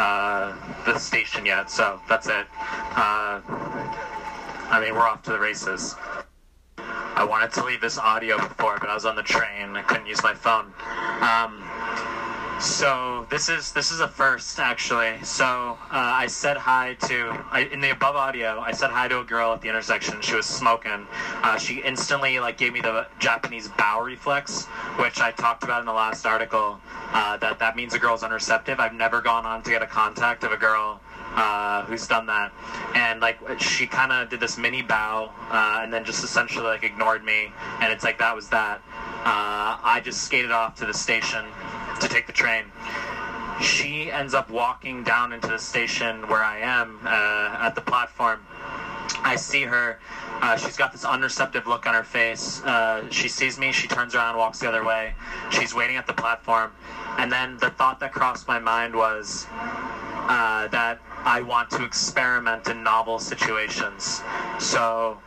uh, the station yet so that's it. Uh, i mean we're off to the races. I wanted to leave this audio before but i was on the train. I couldn't use my phone. Um, So this is this is a first actually. So uh, I said hi to I, in the above audio. I said hi to a girl at the intersection. She was smoking. Uh, she instantly like gave me the Japanese bow reflex, which I talked about in the last article. Uh, that that means a girl's unreceptive. I've never gone on to get a contact of a girl uh, who's done that, and like she kind of did this mini bow, uh, and then just essentially like ignored me, and it's like that was that. Uh, I just skated off to the station to take the train. She ends up walking down into the station where I am uh, at the platform. I see her. Uh, she's got this unreceptive look on her face. Uh, she sees me. She turns around, walks the other way. She's waiting at the platform. And then the thought that crossed my mind was uh, that I want to experiment in novel situations. So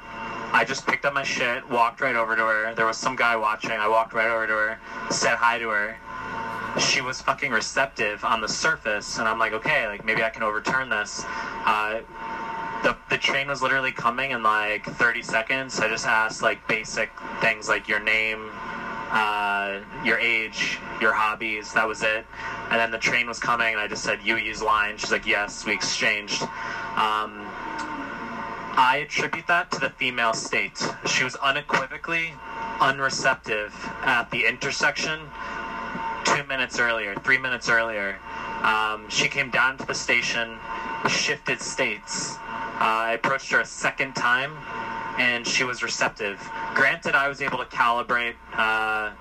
I just picked up my shit, walked right over to her. There was some guy watching. I walked right over to her, said hi to her. She was fucking receptive on the surface, and I'm like, okay, like maybe I can overturn this. Uh, the, the train was literally coming in like 30 seconds. I just asked like basic things like your name, uh, your age, your hobbies. That was it. And then the train was coming, and I just said, "You use line." She's like, "Yes." We exchanged. Um, I attribute that to the female state. She was unequivocally unreceptive at the intersection two minutes earlier, three minutes earlier. Um, she came down to the station, shifted states. Uh, I approached her a second time, and she was receptive. Granted, I was able to calibrate. Uh,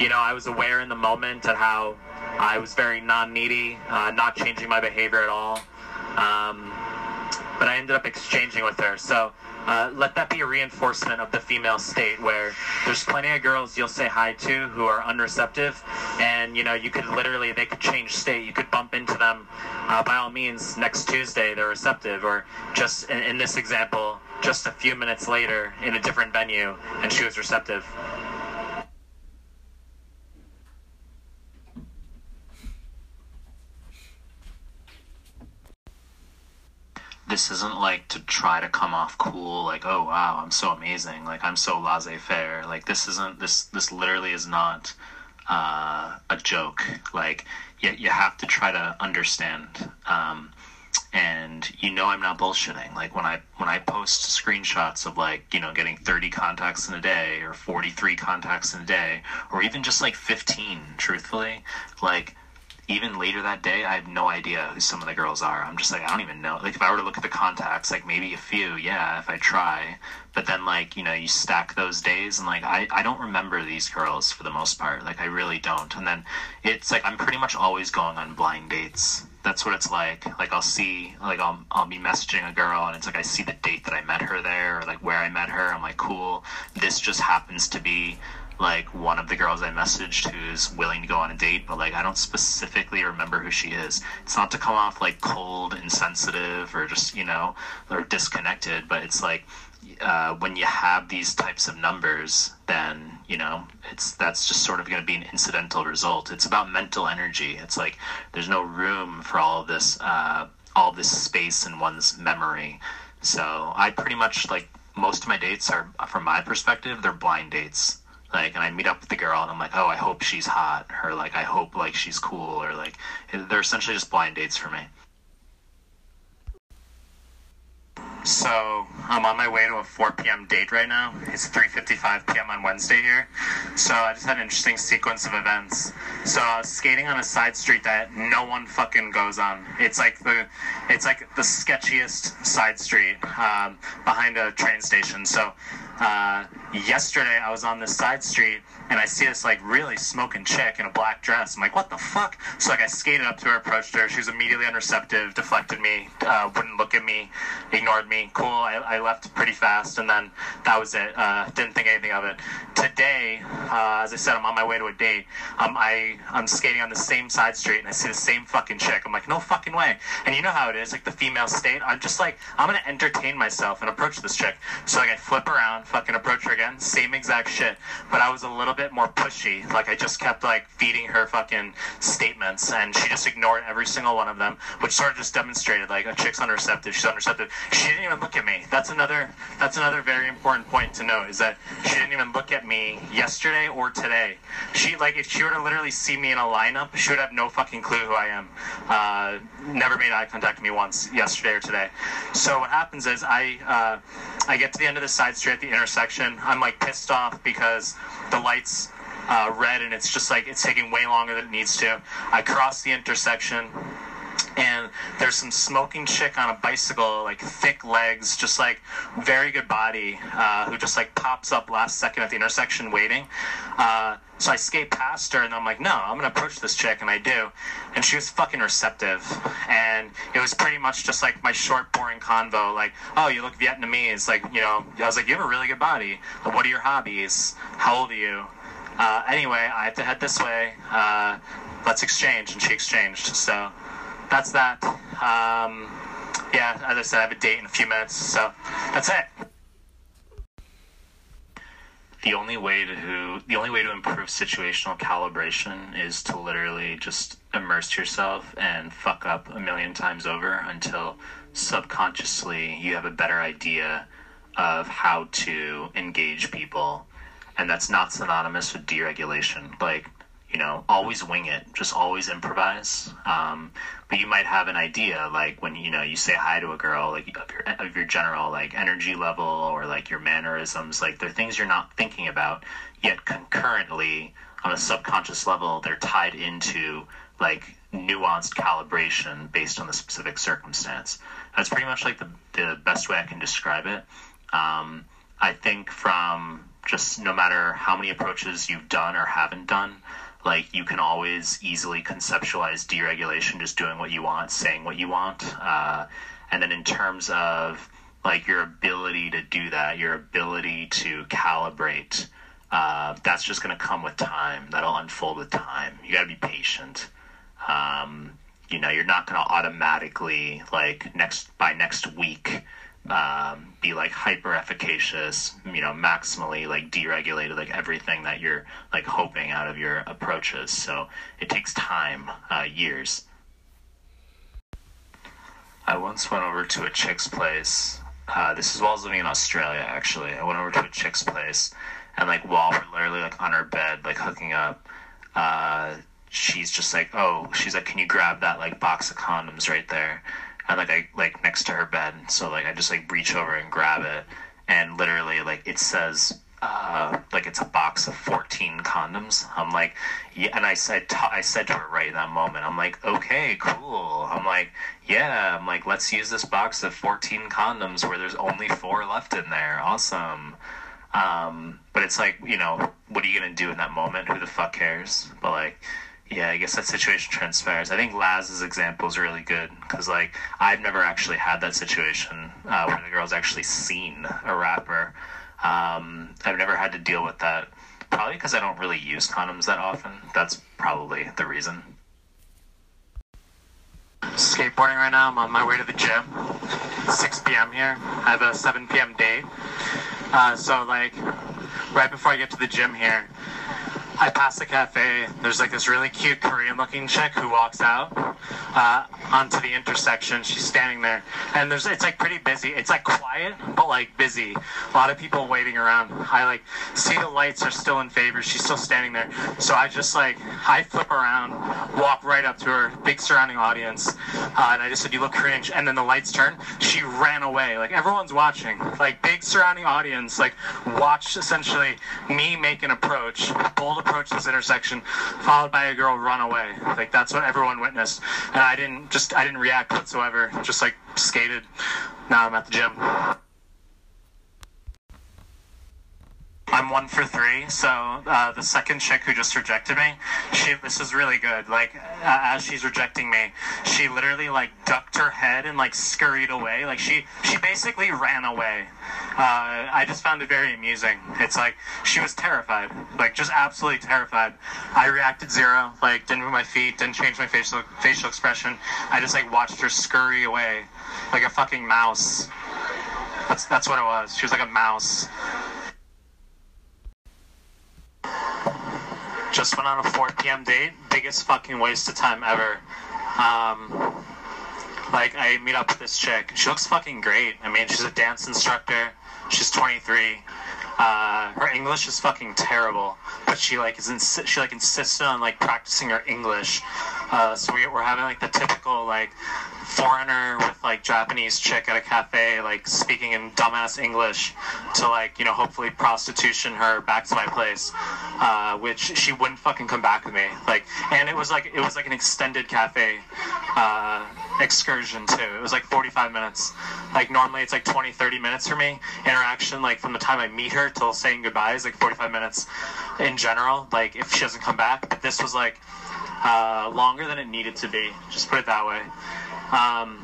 you know, I was aware in the moment of how I was very non-needy, uh, not changing my behavior at all. Um, but I ended up exchanging with her. So uh, let that be a reinforcement of the female state, where there's plenty of girls you'll say hi to who are unreceptive, and you know you could literally they could change state. You could bump into them. Uh, by all means, next Tuesday they're receptive, or just in, in this example, just a few minutes later in a different venue, and she was receptive. This isn't like to try to come off cool like oh wow i'm so amazing like i'm so laissez-faire. Like this isn't this this literally is not uh, a joke. Like you, you have to try to understand um, and you know i'm not bullshitting. Like when i when i post screenshots of like you know getting 30 contacts in a day or 43 contacts in a day or even just like 15 truthfully like even later that day, I have no idea who some of the girls are. I'm just like, I don't even know. Like, if I were to look at the contacts, like maybe a few, yeah, if I try. But then, like, you know, you stack those days, and like, I, I don't remember these girls for the most part. Like, I really don't. And then it's like, I'm pretty much always going on blind dates. That's what it's like. Like, I'll see, like, I'll, I'll be messaging a girl, and it's like, I see the date that I met her there, or like where I met her. I'm like, cool. This just happens to be like one of the girls I messaged who's willing to go on a date, but like I don't specifically remember who she is. It's not to come off like cold, insensitive, or just you know, or disconnected, but it's like uh, when you have these types of numbers, then you know it's that's just sort of going to be an incidental result. It's about mental energy. It's like there's no room for all of this, uh, all this space in one's memory. So I pretty much like most of my dates are, from my perspective, they're blind dates like and i meet up with the girl and i'm like oh i hope she's hot or like i hope like she's cool or like they're essentially just blind dates for me So I'm on my way to a 4 p.m. date right now. It's 3:55 p.m. on Wednesday here. So I just had an interesting sequence of events. So I was skating on a side street that no one fucking goes on. It's like the, it's like the sketchiest side street um, behind a train station. So uh, yesterday I was on this side street and I see this like really smoking chick in a black dress. I'm like, what the fuck? So like I skated up to her, approached her. She was immediately unreceptive, deflected me, uh, wouldn't look at me, ignored me. Cool. I, I left pretty fast, and then that was it. Uh, didn't think anything of it. Today, uh, as I said, I'm on my way to a date. Um, I I'm skating on the same side street, and I see the same fucking chick. I'm like, no fucking way. And you know how it is, like the female state. I'm just like, I'm gonna entertain myself and approach this chick. So like I flip around, fucking approach her again, same exact shit. But I was a little bit more pushy. Like I just kept like feeding her fucking statements, and she just ignored every single one of them, which sort of just demonstrated like a chick's unreceptive. She's unreceptive. She didn't even look at me. That's another. That's another very important point to note is that she didn't even look at me yesterday or today. She like if she were to literally see me in a lineup, she would have no fucking clue who I am. Uh, never made eye contact with me once yesterday or today. So what happens is I uh, I get to the end of the side street at the intersection. I'm like pissed off because the lights uh, red and it's just like it's taking way longer than it needs to. I cross the intersection and there's some smoking chick on a bicycle, like thick legs, just like very good body, uh, who just like pops up last second at the intersection waiting. Uh, so I skate past her and I'm like, no, I'm gonna approach this chick, and I do. And she was fucking receptive. And it was pretty much just like my short, boring convo, like, oh, you look Vietnamese. Like, you know, I was like, you have a really good body. What are your hobbies? How old are you? Uh, anyway, I have to head this way. Uh, let's exchange. And she exchanged. So that's that. Um, yeah, as I said, I have a date in a few minutes. So that's it. the only way to the only way to improve situational calibration is to literally just immerse yourself and fuck up a million times over until subconsciously you have a better idea of how to engage people and that's not synonymous with deregulation like you know always wing it just always improvise. Um, but you might have an idea like when you know you say hi to a girl like of your, of your general like energy level or like your mannerisms like they're things you're not thinking about yet concurrently on a subconscious level they're tied into like nuanced calibration based on the specific circumstance. That's pretty much like the, the best way i can describe it. Um, i think from just no matter how many approaches you've done or haven't done like you can always easily conceptualize deregulation just doing what you want saying what you want. Uh, and then in terms of like your ability to do that your ability to calibrate uh, that's just going to come with time. That'll unfold with time. You got to be patient. Um, you know you're not going to automatically like next by next week um, be like hyper efficacious, you know, maximally like deregulated, like everything that you're like hoping out of your approaches. So it takes time, uh, years. I once went over to a chick's place. Uh, this is while I was living in Australia, actually. I went over to a chick's place, and like while we're literally like on her bed, like hooking up, uh, she's just like, "Oh," she's like, "Can you grab that like box of condoms right there?" And like I like next to her bed. So like I just like reach over and grab it, and literally like it says uh, like it's a box of 14 condoms. I'm like, yeah, and I said, t- I said to her right in that moment, I'm like, okay, cool. I'm like, yeah, I'm like, let's use this box of 14 condoms where there's only four left in there. Awesome. Um, but it's like, you know, what are you gonna do in that moment? Who the fuck cares? But like, yeah, I guess that situation transpires. I think Laz's example is really good because, like, I've never actually had that situation uh, where the girl's actually seen a wrapper. Um, I've never had to deal with that. Probably because I don't really use condoms that often. That's probably the reason. skateboarding right now. I'm on my way to the gym. 6 p.m. here. I have a 7 p.m. date. Uh, so, like, right before I get to the gym here, I pass the cafe. There's like this really cute Korean looking chick who walks out uh, onto the intersection. She's standing there, and there's it's like pretty busy. It's like quiet, but like busy. A lot of people waiting around. I like see the lights are still in favor. She's still standing there. So I just like I flip around, walk right up to her, big surrounding audience, uh, and I just said, "You look cringe." And then the lights turn. She ran away. Like everyone's watching. Like big surrounding audience. Like watch essentially me make an approach, bold approach this intersection, followed by a girl run away. Like that's what everyone witnessed, and I didn't just I didn't react whatsoever. Just like skated. Now I'm at the gym. I'm one for three. So uh, the second chick who just rejected me, she this is really good. Like uh, as she's rejecting me, she literally like ducked her head and like scurried away. Like she she basically ran away. Uh, I just found it very amusing. It's like she was terrified, like just absolutely terrified. I reacted zero. Like didn't move my feet, didn't change my facial facial expression. I just like watched her scurry away, like a fucking mouse. That's that's what it was. She was like a mouse. Just went on a 4 p.m. date. Biggest fucking waste of time ever. Um, like I meet up with this chick. She looks fucking great. I mean, she's a dance instructor. She's 23. Uh, her English is fucking terrible, but she like is insi- she like insisted on like practicing her English. Uh, so we, we're having like the typical like foreigner with like Japanese chick at a cafe like speaking in dumbass English to like you know hopefully prostitution her back to my place, uh, which she wouldn't fucking come back with me like and it was like it was like an extended cafe. Excursion too. It was like 45 minutes. Like normally it's like 20, 30 minutes for me. Interaction like from the time I meet her till saying goodbye is like 45 minutes in general. Like if she doesn't come back, but this was like uh, longer than it needed to be. Just put it that way. Um,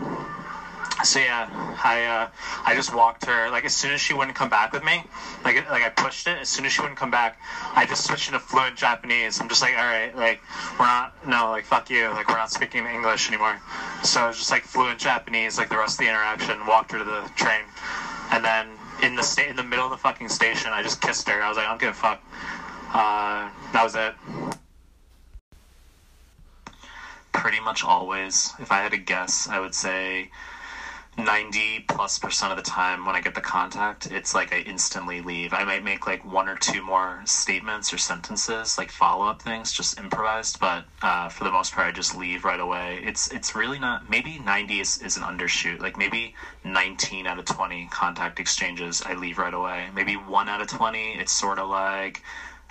so yeah, I uh, I just walked her like as soon as she wouldn't come back with me, like like I pushed it. As soon as she wouldn't come back, I just switched into fluent Japanese. I'm just like, all right, like we're not no like fuck you, like we're not speaking English anymore. So I was just like fluent Japanese like the rest of the interaction. Walked her to the train, and then in the sta- in the middle of the fucking station, I just kissed her. I was like, I don't give a fuck. Uh, that was it. pretty much always. If I had to guess, I would say 90 plus percent of the time when I get the contact, it's like I instantly leave. I might make like one or two more statements or sentences, like follow up things, just improvised, but uh, for the most part, I just leave right away. It's it's really not. Maybe 90 is, is an undershoot. Like maybe 19 out of 20 contact exchanges, I leave right away. Maybe one out of 20, it's sort of like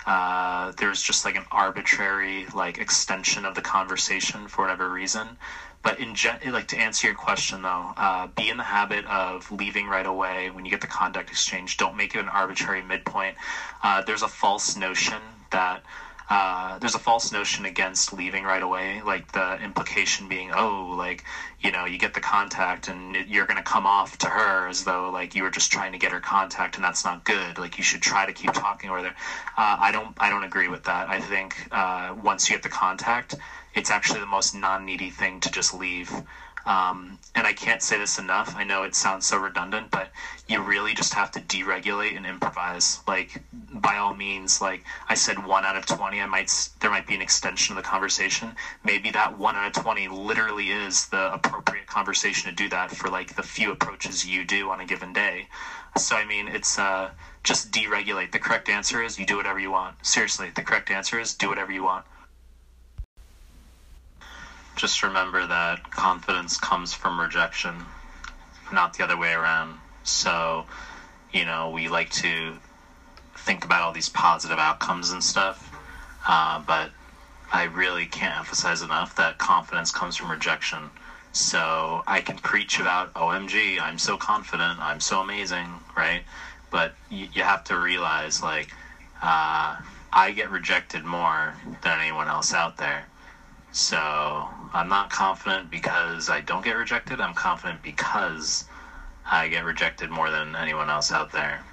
uh, there's just like an arbitrary like extension of the conversation for whatever reason but in gen- like to answer your question though uh, be in the habit of leaving right away. When you get the contact exchange don't make it an arbitrary midpoint. Uh, there's a false notion that uh, there's a false notion against leaving right away like the implication being oh like you know you get the contact and it, you're going to come off to her as though like you were just trying to get her contact and that's not good. Like you should try to keep talking with her uh, i don't i don't agree with that. I think uh, once you get the contact it's actually the most non-needy thing to just leave. Um, and i can't say this enough. I know it sounds so redundant but you really just have to deregulate and improvise. Like by all means like i said one out of 20 i might there might be an extension of the conversation. Maybe that one out of 20 literally is the appropriate conversation to do that for like the few approaches you do on a given day. So i mean it's uh just deregulate. The correct answer is you do whatever you want. Seriously the correct answer is do whatever you want just remember that confidence comes from rejection, not the other way around. So, you know, we like to think about all these positive outcomes and stuff, uh, but I really can't emphasize enough that confidence comes from rejection. So I can preach about, OMG, I'm so confident, I'm so amazing, right? But you, you have to realize, like, uh, I get rejected more than anyone else out there. So I'm not confident because I don't get rejected. I'm confident because I get rejected more than anyone else out there.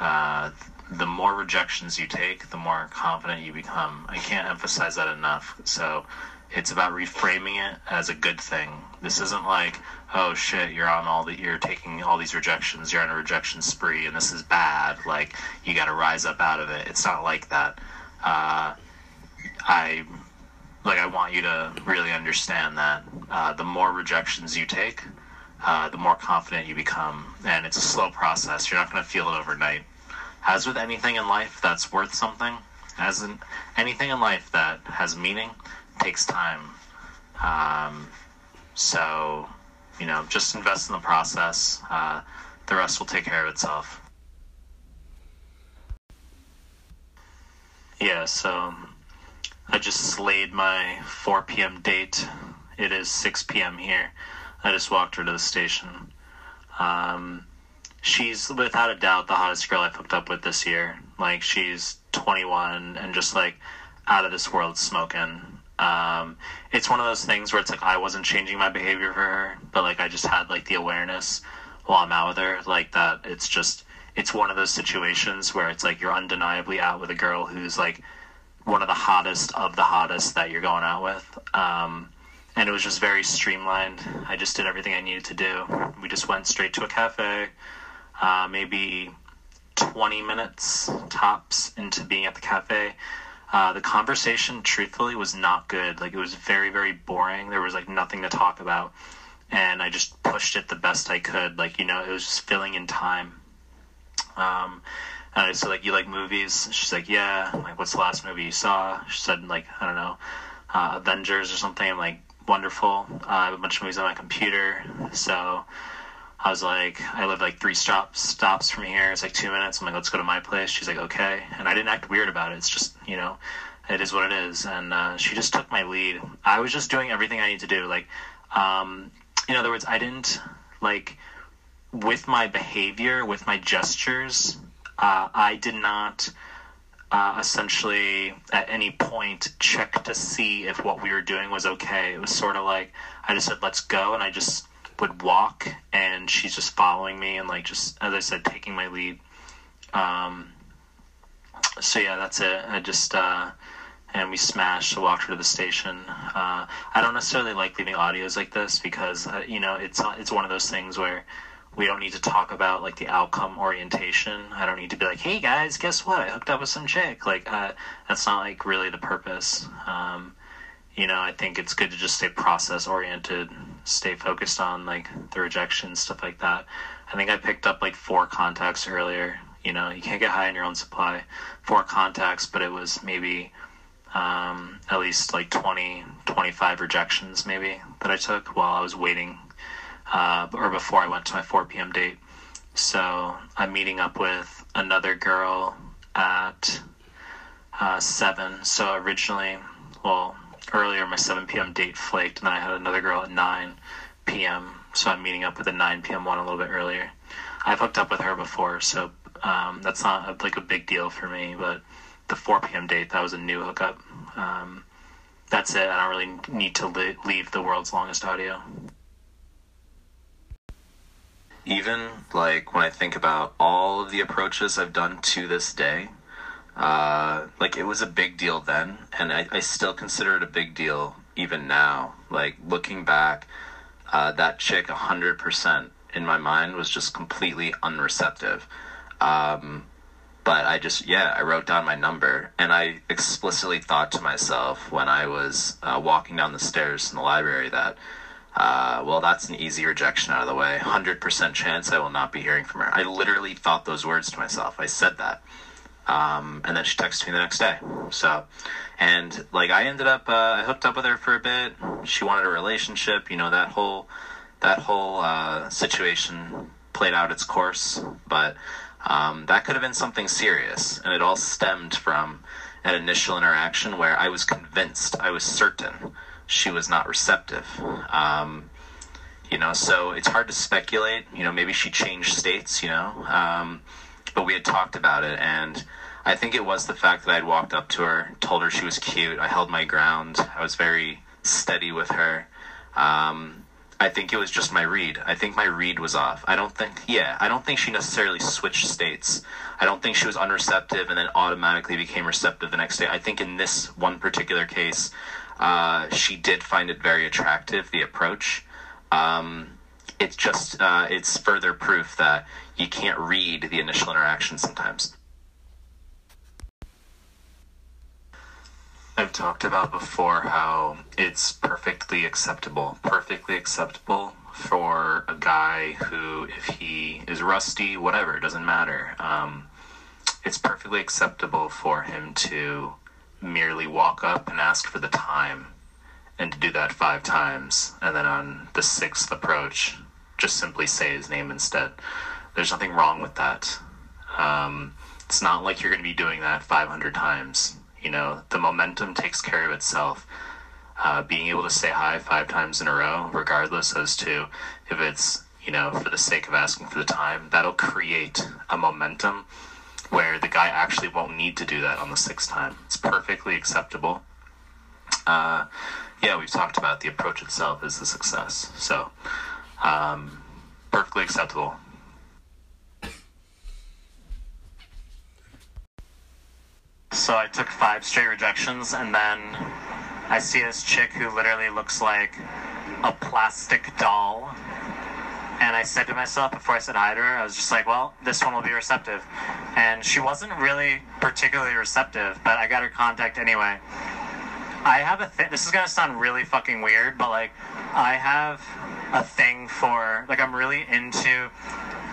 Uh, the more rejections you take, the more confident you become. I can't emphasize that enough. So it's about reframing it as a good thing. This isn't like, oh shit, you're on all the, you're taking all these rejections, you're on a rejection spree, and this is bad. Like you got to rise up out of it. It's not like that. Uh, I like I want you to really understand that uh, the more rejections you take, uh, the more confident you become, and it's a slow process. You're not going to feel it overnight. As with anything in life that's worth something, as in anything in life that has meaning, takes time. Um, so, you know, just invest in the process. Uh, the rest will take care of itself. Yeah, so I just slayed my 4 p.m. date. It is 6 p.m. here. I just walked her to the station. Um, she's without a doubt the hottest girl I've hooked up with this year. Like she's 21 and just like out of this world smoking. Um, it's one of those things where it's like I wasn't changing my behavior for her, but like I just had like the awareness while I'm out with her, like that. It's just it's one of those situations where it's like you're undeniably out with a girl who's like one of the hottest of the hottest that you're going out with. Um, and it was just very streamlined. I just did everything I needed to do. We just went straight to a cafe, uh, maybe 20 minutes tops into being at the cafe. Uh, the conversation, truthfully, was not good. Like it was very, very boring. There was like nothing to talk about, and I just pushed it the best I could. Like you know, it was just filling in time. Um, I said like, "You like movies?" She's like, "Yeah." I'm like, what's the last movie you saw? She said like, I don't know, uh, Avengers or something. I'm like, wonderful. Uh, I have a bunch of movies on my computer, so I was like, I live like three stops stops from here. It's like two minutes. I'm like, let's go to my place. She's like, okay. And I didn't act weird about it. It's just, you know, it is what it is. And uh, she just took my lead. I was just doing everything I need to do. Like, um, in other words, I didn't like with my behavior, with my gestures. Uh, I did not uh, essentially at any point check to see if what we were doing was okay. It was sort of like I just said, let's go. And I just would walk and she's just following me and like just as I said taking my lead um so yeah that's it I just uh and we smashed so walked her to the station uh I don't necessarily like leaving audios like this because uh, you know it's it's one of those things where we don't need to talk about like the outcome orientation I don't need to be like hey guys guess what I hooked up with some chick like uh that's not like really the purpose um you know, I think it's good to just stay process oriented, stay focused on like the rejection, stuff like that. I think I picked up like four contacts earlier. You know, you can't get high on your own supply. Four contacts, but it was maybe um, at least like 20, 25 rejections maybe that I took while I was waiting uh, or before I went to my 4 p.m. date. So I'm meeting up with another girl at uh, 7. So originally, well, earlier my 7 p.m. date flaked, and then I had another girl at 9 p.m. So I'm meeting up with the 9 p.m. one a little bit earlier. I've hooked up with her before, so um, that's not a, like a big deal for me. But the 4 p.m. date, that was a new hookup. Um, that's it. I don't really need to leave the world's longest audio. Even like when I think about all of the approaches I've done to this day, uh, like it was a big deal then, and I, I still consider it a big deal even now. Like looking back, uh, that chick, hundred percent in my mind was just completely unreceptive. Um, but I just yeah, I wrote down my number, and I explicitly thought to myself when I was uh, walking down the stairs in the library that. Uh, well, that's an easy rejection out of the way. 100% chance I will not be hearing from her. I literally thought those words to myself. I said that. Um, and then she texted me the next day. So, and like I ended up, uh, I hooked up with her for a bit. She wanted a relationship. You know that whole, that whole uh, situation played out its course. But um, that could have been something serious, and it all stemmed from an initial interaction where I was convinced, I was certain, she was not receptive. Um, you know, so it's hard to speculate. You know, maybe she changed states. You know. Um, but we had talked about it and I think it was the fact that I'd walked up to her, told her she was cute. I held my ground. I was very steady with her. Um, I think it was just my read. I think my read was off. I don't think, yeah, I don't think she necessarily switched states. I don't think she was unreceptive and then automatically became receptive the next day. I think in this one particular case, uh, she did find it very attractive, the approach. Um, it's just, uh, it's further proof that you can't read the initial interaction sometimes. I've talked about before how it's perfectly acceptable, perfectly acceptable for a guy who, if he is rusty, whatever, it doesn't matter. Um, it's perfectly acceptable for him to merely walk up and ask for the time and to do that five times, and then on the sixth approach, just simply say his name instead. There's nothing wrong with that. Um, it's not like you're going to be doing that 500 times. You know, the momentum takes care of itself. Uh, being able to say hi five times in a row, regardless as to if it's, you know, for the sake of asking for the time, that'll create a momentum where the guy actually won't need to do that on the sixth time. It's perfectly acceptable. Uh, yeah, we've talked about the approach itself is a success. So, um, perfectly acceptable. So I took five straight rejections, and then I see this chick who literally looks like a plastic doll. And I said to myself before I said hi to her, I was just like, well, this one will be receptive. And she wasn't really particularly receptive, but I got her contact anyway. I have a thing. This is gonna sound really fucking weird, but like, I have a thing for like I'm really into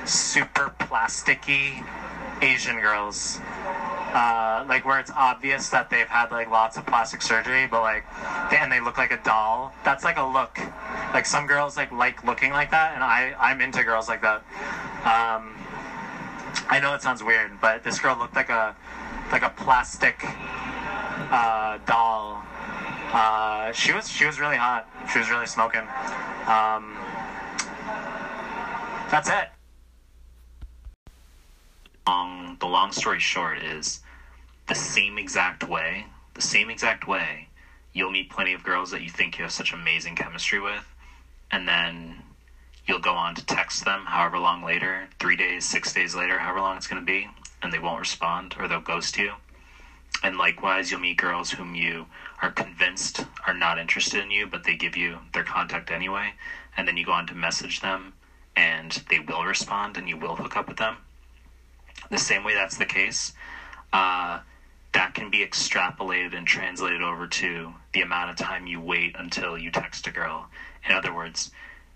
super plasticky Asian girls. Uh, like where it's obvious that they've had like lots of plastic surgery, but like, they, and they look like a doll. That's like a look. Like some girls like like looking like that, and I I'm into girls like that. Um, I know it sounds weird, but this girl looked like a like a plastic uh, doll. Uh, she was she was really hot. She was really smoking. Um, that's it. long the long story short is the same exact way the same exact way you'll meet plenty of girls that you think you have such amazing chemistry with and then you'll go on to text them however long later three days six days later however long it's going to be and they won't respond or they'll ghost you. And likewise you'll meet girls whom you are convinced are not interested in you but they give you their contact anyway and then you go on to message them and they will respond and you will hook up with them. The same way that's the case, uh, that can be extrapolated and translated over to the amount of time you wait until you text a girl. In other words,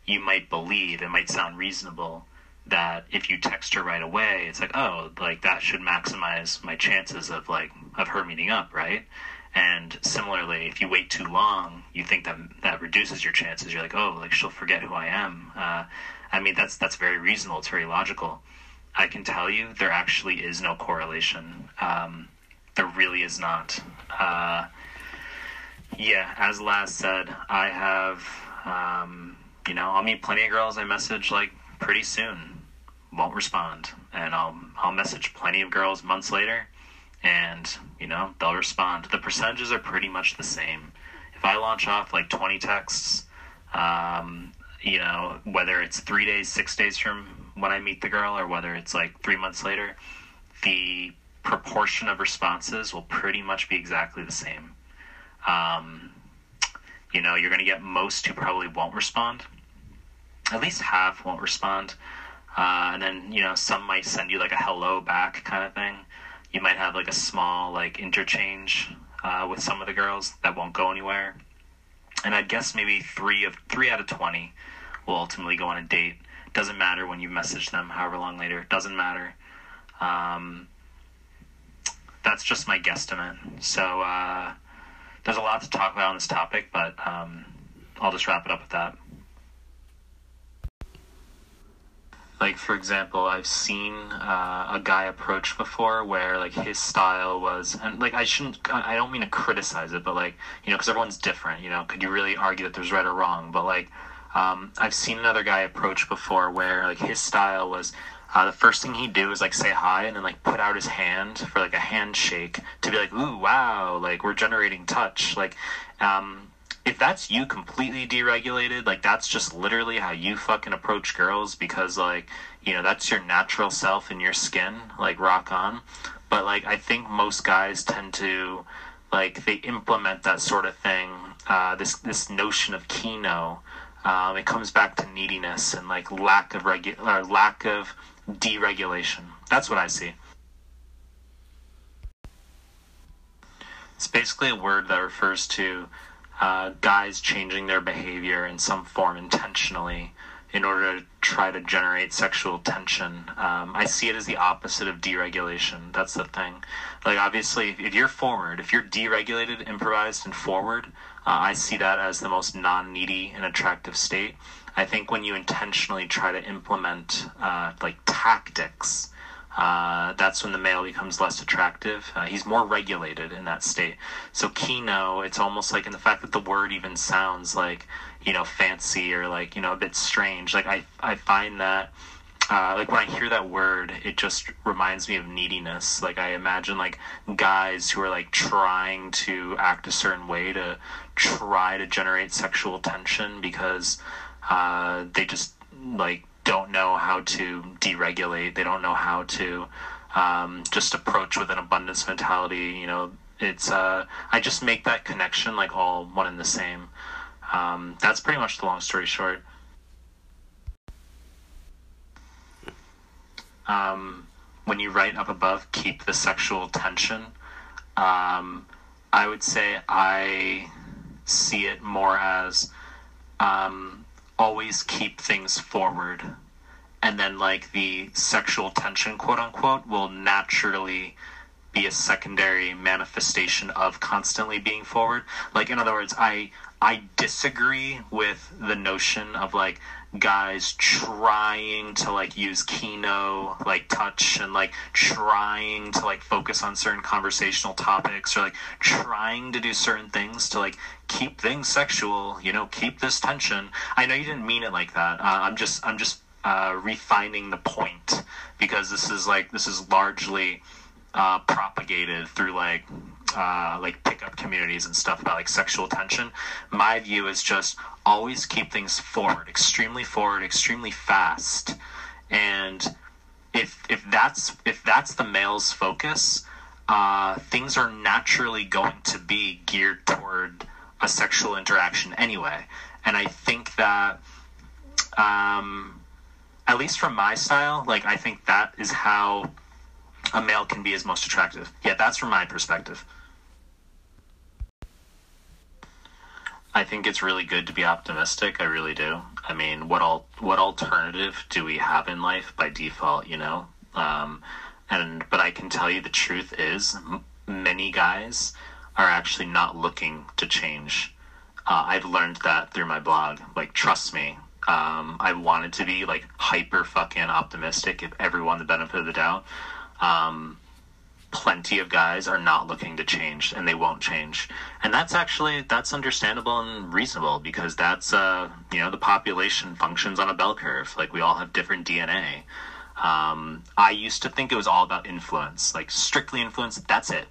you might believe, it might sound reasonable, that if you text her right away, it's like, oh, like that should maximize my chances of like of her meeting up, right? And similarly, if you wait too long, you think that that reduces your chances. You're like, oh, like she'll forget who I am. Uh, I mean, that's that's very reasonable. It's very logical. I can tell you there actually is no correlation. Um, there really is not. Uh, yeah, as Laz said, I have, um, you know, I'll meet plenty of girls I message like pretty soon, won't respond, and I'll I'll message plenty of girls months later, and you know they'll respond. The percentages are pretty much the same. If I launch off like twenty texts, um, you know, whether it's three days, six days from when I meet the girl, or whether it's like three months later, the proportion of responses will pretty much be exactly the same. Um, you know, you're going to get most who probably won't respond. At least half won't respond. Uh, and then, you know, some might send you like a hello back kind of thing. You might have like a small like interchange uh, with some of the girls that won't go anywhere. And I'd guess maybe three of three out of twenty will ultimately go on a date. Doesn't matter when you message them, however long later. Doesn't matter. Um, that's just my guesstimate. So uh, there's a lot to talk about on this topic, but um, I'll just wrap it up with that. Like for example, I've seen uh, a guy approach before where like his style was, and like I shouldn't, I don't mean to criticize it, but like you know, because everyone's different. You know, could you really argue that there's right or wrong? But like, um, I've seen another guy approach before where like his style was uh, the first thing he'd do is like say hi and then like put out his hand for like a handshake to be like, ooh, wow, like we're generating touch. Like, um, if that's you completely deregulated, like that's just literally how you fucking approach girls because like, you know, that's your natural self in your skin, like rock on. But like, I think most guys tend to like they implement that sort of thing. Uh, this this notion of kino. Um, it comes back to neediness and like lack of regu- or lack of deregulation. That's what I see. It's basically a word that refers to uh, guys changing their behavior in some form intentionally in order to try to generate sexual tension. Um, I see it as the opposite of deregulation. That's the thing. Like, obviously, if you're forward, if you're deregulated, improvised, and forward, uh, I see that as the most non needy and attractive state. I think when you intentionally try to implement uh, like tactics, uh, that's when the male becomes less attractive. Uh, he's more regulated in that state. So kino, it's almost like in the fact that the word even sounds like you know fancy or like you know a bit strange. Like I I find that. Uh, like when I hear that word, it just reminds me of neediness. Like I imagine like guys who are like trying to act a certain way to try to generate sexual tension because uh, they just like don't know how to deregulate. They don't know how to um, just approach with an abundance mentality. You know, it's uh, I just make that connection like all one and the same. Um, that's pretty much the long story short. um, when you write up above, keep the sexual tension. Um, I would say I see it more as um, always keep things forward. And then, like, the sexual tension, quote unquote, will naturally be a secondary manifestation of constantly being forward. Like, in other words, I I disagree with the notion of like guys trying to like use kino like touch and like trying to like focus on certain conversational topics or like trying to do certain things to like keep things sexual you know keep this tension. I know you didn't mean it like that. Uh, i'm just i'm just uh, refining the point because this is like this is largely uh, propagated through like uh, like pickup communities and stuff about like sexual tension. My view is just always keep things forward, extremely forward, extremely fast, and if if that's if that's the male's focus, uh, things are naturally going to be geared toward a sexual interaction anyway. And I think that, um, at least from my style, like I think that is how a male can be his most attractive. Yeah, that's from my perspective. I think it's really good to be optimistic. I really do. I mean, what al- what alternative do we have in life by default? You know, um, and but I can tell you the truth is, m- many guys are actually not looking to change. Uh, I've learned that through my blog. Like, trust me, um, I wanted to be like hyper fucking optimistic, give everyone the benefit of the doubt. Um, plenty of guys are not looking to change and they won't change. And that's actually that's understandable and reasonable because that's uh you know the population functions on a bell curve. Like we all have different dna um, i used to think it was all about influence. Like strictly influence that's it.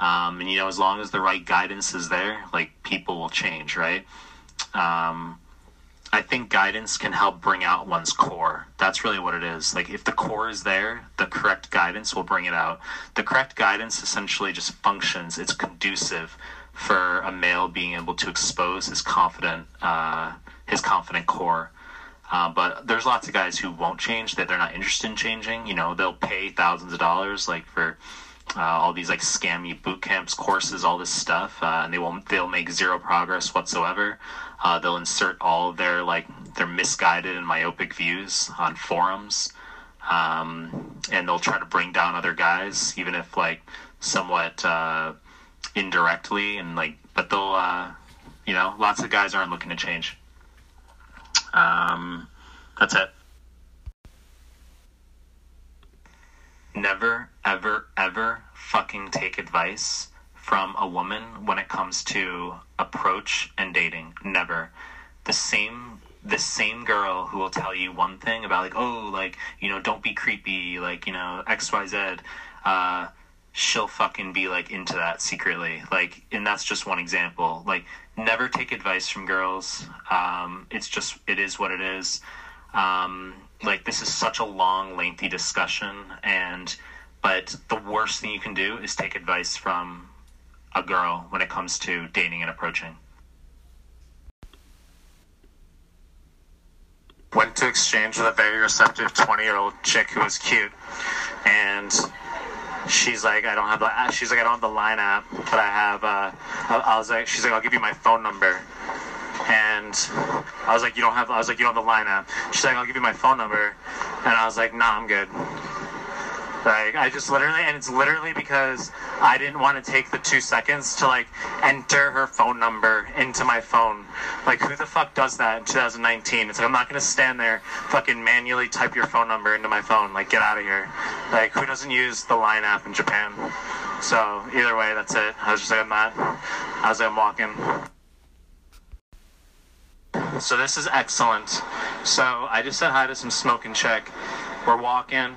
Um, and you know as long as the right guidance is there like people will change right? Um, I think guidance can help bring out one's core. That's really what it is. Like if the core is there, the correct guidance will bring it out. The correct guidance essentially just functions. It's conducive for a male being able to expose his confident, uh, his confident core. Uh, but there's lots of guys who won't change that they're not interested in changing. You know, they'll pay thousands of dollars like for uh, all these like scammy boot camps, courses, all this stuff, uh, and they won't. They'll make zero progress whatsoever. Uh, they'll insert all their like their misguided and myopic views on forums, um, and they'll try to bring down other guys, even if like somewhat uh, indirectly, and like, but they'll, uh, you know, lots of guys aren't looking to change. Um, that's it. Never, ever, ever fucking take advice from a woman when it comes to approach and dating. Never. The same the same girl who will tell you one thing about like, oh, like, you know, don't be creepy, like, you know, XYZ, uh, she'll fucking be like into that secretly. Like, and that's just one example. Like, never take advice from girls. Um, it's just it is what it is. Um, like this is such a long, lengthy discussion, and but the worst thing you can do is take advice from a girl when it comes to dating and approaching. Went to exchange with a very receptive 20 year old chick who was cute. And she's like, I don't have the, she's like, I don't have the line app, but I have, uh, I, was like, she's like, I'll give you my phone number. And I was like, you don't have, I was like, you don't have the line app. She's like, I'll give you my phone number. And I was like, nah, I'm good. Like I just literally, and it's literally because I didn't want to take the two seconds to like enter her phone number into my phone. Like who the fuck does that in 2019? It's like I'm not gonna stand there fucking manually type your phone number into my phone. Like get out of here. Like who doesn't use the Line app in Japan? So either way, that's it. I was just like I'm. I was like I'm walking. So this is excellent. So I just said hi to some smoking chick. We're walking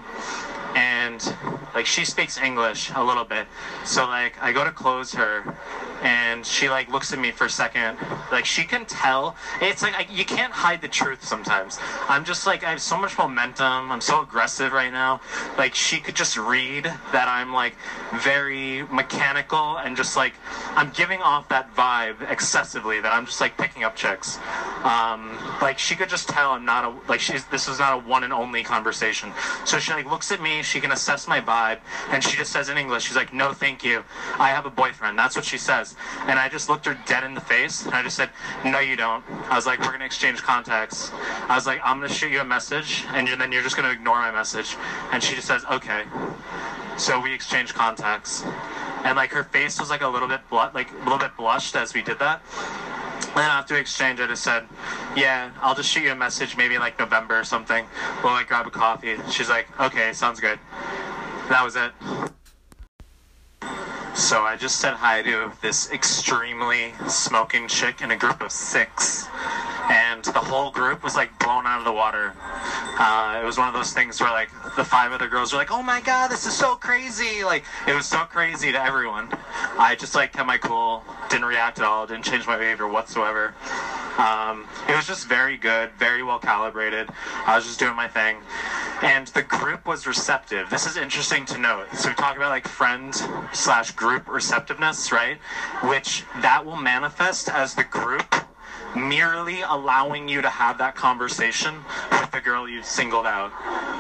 and like she speaks English a little bit. So like I go to close her and she like looks at me for a second. Like she can tell. It's like I, you can't hide the truth sometimes. I'm just like I have so much momentum. I'm so aggressive right now. Like she could just read that I'm like very mechanical and just like I'm giving off that vibe excessively that I'm just like picking up chicks. Um, like she could just tell I'm not a like she's this is not a one and only conversation. So she like looks at me. She can assess my vibe, and she just says in English, she's like, "No, thank you. I have a boyfriend." That's what she says. And I just looked her dead in the face, and I just said, "No, you don't." I was like, "We're gonna exchange contacts." I was like, "I'm gonna shoot you a message, and then you're just gonna ignore my message." And she just says, "Okay." So we exchanged contacts, and like her face was like a little bit blu- like a little bit blushed as we did that. And after exchange, I just said, "Yeah, I'll just shoot you a message, maybe like November or something. We'll like grab a coffee." She's like, "Okay, sounds good." That was it. So I just said hi to this extremely smoking chick in a group of six, and the whole group was like blown out of the water. Uh, it was one of those things where like the five other girls were like, "Oh my god, this is so crazy!" Like it was so crazy to everyone. I just like kept my cool, didn't react at all, didn't change my behavior whatsoever. Um, it was just very good, very well calibrated. I was just doing my thing, and the group was receptive. This is interesting to note. So we talk about like friend slash group receptiveness, right? Which that will manifest as the group merely allowing you to have that conversation with the girl you singled out.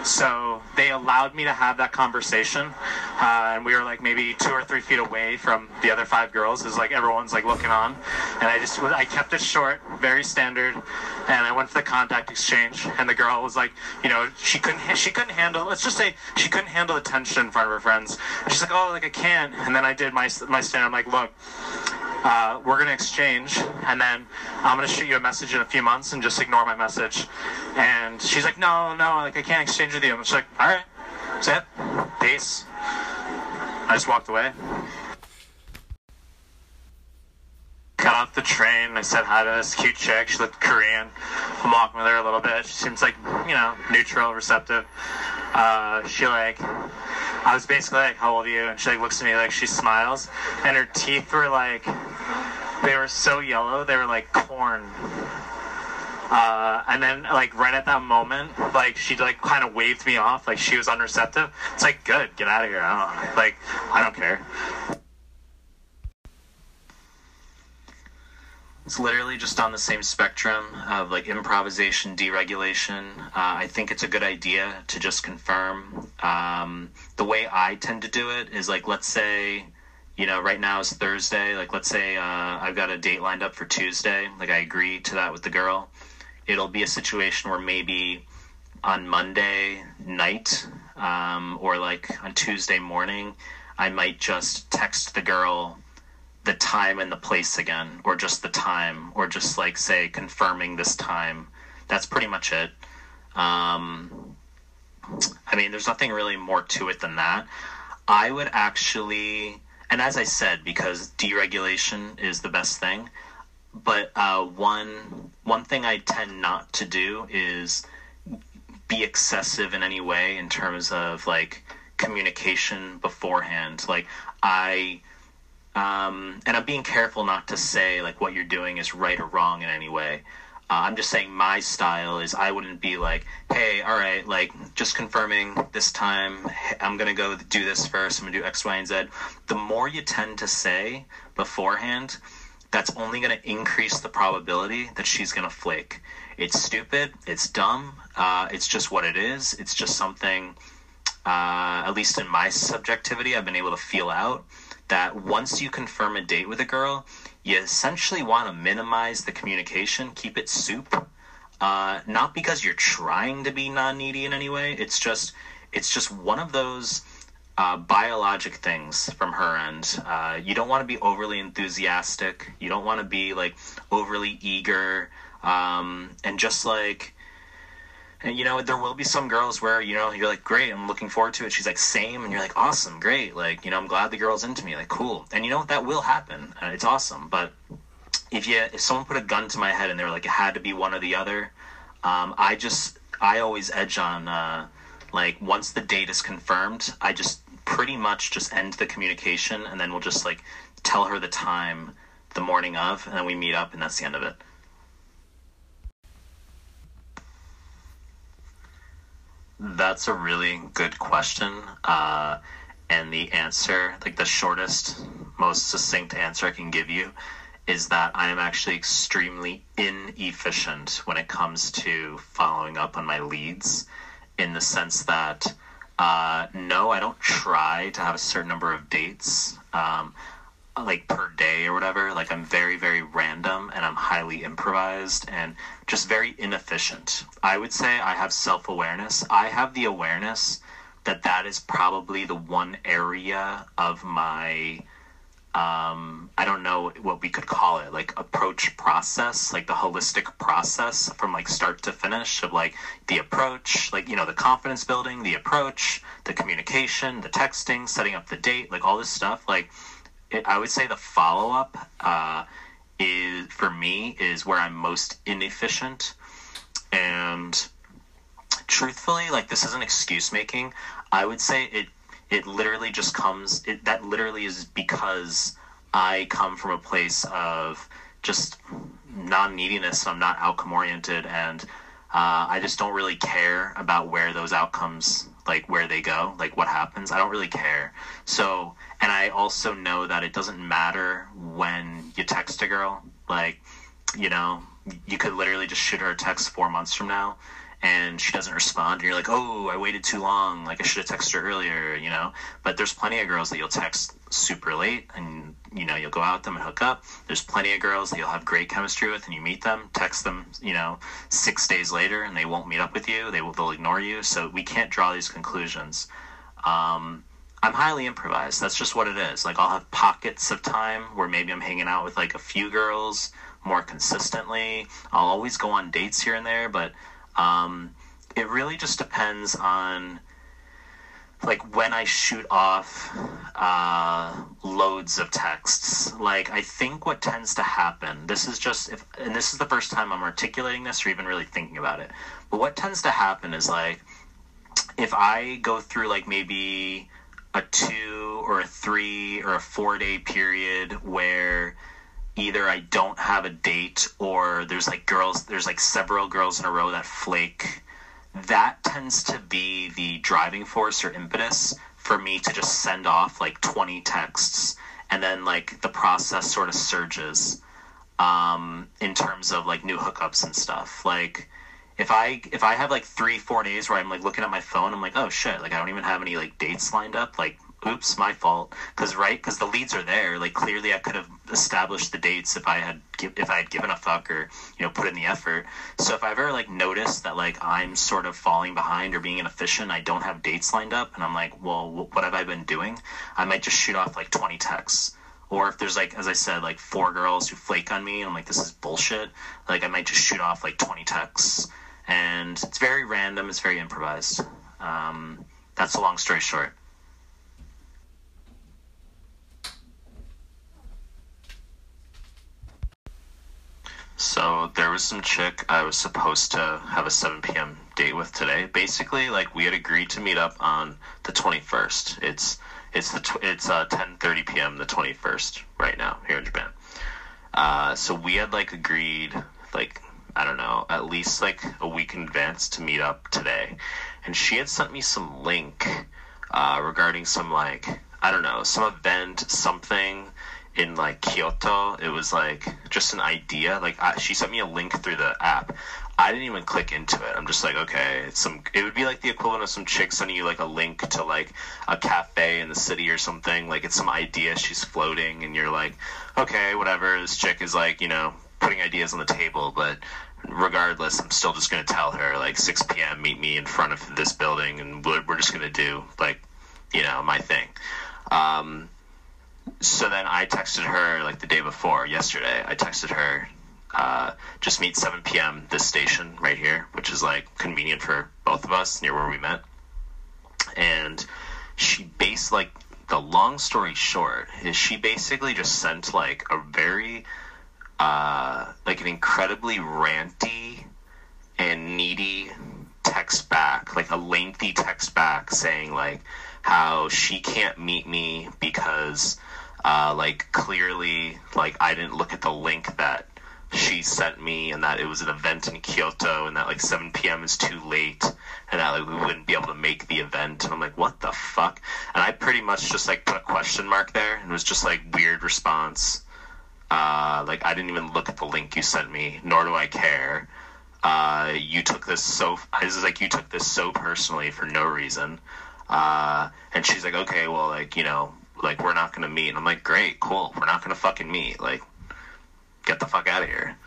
So they allowed me to have that conversation, uh, and we were like maybe two or three feet away from the other five girls. Is like everyone's like looking on, and I just I kept it short, very standard, and I went for the contact exchange, and the girl was like, you know, she couldn't she couldn't handle. Let's just say she couldn't handle the tension in front of her friends. She's like, oh, like I can't. And then I did my my stand. I'm like, look uh, we're gonna exchange, and then I'm gonna shoot you a message in a few months, and just ignore my message. And she's like, no, no, like I can't exchange with you. I'm just like, all right, that's it, peace. I just walked away. Got off the train. I said hi to this cute chick. She looked Korean. I'm walking with her a little bit. She seems like, you know, neutral, receptive. Uh, she like, I was basically like, "How old are you?" And she like looks at me like she smiles, and her teeth were like, they were so yellow, they were like corn. Uh, and then like right at that moment, like she like kind of waved me off, like she was unreceptive. It's like, good, get out of here. I don't like, I don't care. It's literally just on the same spectrum of like improvisation, deregulation. Uh, I think it's a good idea to just confirm. Um, the way I tend to do it is like, let's say, you know, right now is Thursday. Like, let's say uh, I've got a date lined up for Tuesday. Like, I agree to that with the girl. It'll be a situation where maybe on Monday night um, or like on Tuesday morning, I might just text the girl the time and the place again, or just the time, or just like say confirming this time. That's pretty much it. Um, I mean, there's nothing really more to it than that. I would actually, and as I said, because deregulation is the best thing. But uh, one one thing I tend not to do is be excessive in any way in terms of like communication beforehand. Like I um, and I'm being careful not to say like what you're doing is right or wrong in any way. Uh, I'm just saying my style is I wouldn't be like, hey, all right, like just confirming this time, I'm gonna go do this first. I'm gonna do X, Y, and Z. The more you tend to say beforehand, that's only gonna increase the probability that she's gonna flake. It's stupid. It's dumb. Uh, it's just what it is. It's just something. Uh, at least in my subjectivity, I've been able to feel out that once you confirm a date with a girl, you essentially want to minimize the communication, keep it soup. Uh, not because you're trying to be non-needy in any way. It's just, it's just one of those uh, biologic things from her end. Uh, you don't want to be overly enthusiastic. You don't want to be like overly eager. Um, and just like and you know, there will be some girls where you know you're like, great, I'm looking forward to it. She's like, same, and you're like, awesome, great, like you know, I'm glad the girl's into me, like cool. And you know what, that will happen. Uh, it's awesome. But if you if someone put a gun to my head and they were like, it had to be one or the other, um, I just I always edge on uh, like once the date is confirmed, I just pretty much just end the communication and then we'll just like tell her the time the morning of and then we meet up and that's the end of it. That's a really good question. Uh, and the answer, like the shortest, most succinct answer I can give you, is that I am actually extremely inefficient when it comes to following up on my leads, in the sense that uh, no, I don't try to have a certain number of dates. Um, like per day or whatever. Like I'm very, very random and I'm highly improvised and just very inefficient. I would say I have self awareness. I have the awareness that that is probably the one area of my um, I don't know what we could call it, like approach process, like the holistic process from like start to finish of like the approach, like, you know, the confidence building, the approach, the communication, the texting, setting up the date, like all this stuff. Like, I would say the follow up uh, is for me is where I'm most inefficient, and truthfully, like this isn't excuse making. I would say it it literally just comes. It, that literally is because I come from a place of just non neediness. I'm not outcome oriented, and uh, I just don't really care about where those outcomes, like where they go, like what happens. I don't really care. So, and I also know that it doesn't matter when you text a girl. Like, you know, you could literally just shoot her a text four months from now and she doesn't respond. And you're like oh i waited too long. Like i should have texted her earlier you know? But there's plenty of girls that you'll text super late and you know you'll go out them and hook up. There's plenty of girls that you'll have great chemistry with and you meet them text them you know six days later and they won't meet up with you. They will they'll ignore you. So we can't draw these conclusions. Um, i'm highly improvised that's just what it is like i'll have pockets of time where maybe i'm hanging out with like a few girls more consistently i'll always go on dates here and there but um, it really just depends on like when I shoot off uh, loads of texts. Like I think what tends to happen. This is just if, and this is the first time I'm articulating this or even really thinking about it. But what tends to happen is like if I go through like maybe a two or a three or a four day period where either I don't have a date or there's like girls, there's like several girls in a row that flake. That tends to be the driving force or impetus for me to just send off like 20 texts and then like the process sort of surges um, in terms of like new hookups and stuff. Like, if I if I have like three four days where I'm like looking at my phone, I'm like, oh shit, like I don't even have any like dates lined up. Like oops, my fault. Because right, because the leads are there. Like clearly, I could have established the dates if I had if I had given a fuck or you know put in the effort. So if I've ever like noticed that like I'm sort of falling behind or being inefficient, I don't have dates lined up, and I'm like, well, what have I been doing? I might just shoot off like 20 texts. Or if there's like, as I said, like four girls who flake on me, and I'm like, this is bullshit. Like I might just shoot off like 20 texts, and it's very random. It's very improvised. Um, that's a long story short. So there was some chick I was supposed to have a 7 p.m. date with today. Basically, like we had agreed to meet up on the 21st. It's it's the tw- it's uh 10:30 p.m. the 21st right now here in Japan. Uh, so we had like agreed like I don't know at least like a week in advance to meet up today, and she had sent me some link uh, regarding some like I don't know some event something in like Kyoto. It was like just an idea. Like I, she sent me a link through the app. I didn't even click into it. I'm just like, okay, it's some. It would be like the equivalent of some chick sending you like a link to like a cafe in the city or something. Like it's some idea she's floating, and you're like, okay, whatever. This chick is like, you know, putting ideas on the table, but regardless, I'm still just gonna tell her like 6 p.m. Meet me in front of this building, and we're, we're just gonna do like, you know, my thing. Um, so then I texted her like the day before, yesterday. I texted her, uh, just meet 7 p.m. this station right here, which is like convenient for both of us near where we met. And she based like the long story short is she basically just sent like a very uh like an incredibly ranty and needy text back, like a lengthy text back saying like how she can't meet me because uh, like clearly like I didn't look at the link that she sent me and that it was an event in Kyoto and that like 7 p.m. is too late and that like we wouldn't be able to make the event and I'm like what the fuck and I pretty much just like put a question mark there and it was just like weird response uh, like I didn't even look at the link you sent me nor do I care. Uh, you took this so this is like you took this so personally for no reason. Uh, and she's like okay well like you know like we're not gonna meet. And I'm like great cool. We're not gonna fucking meet. Like get the fuck out of here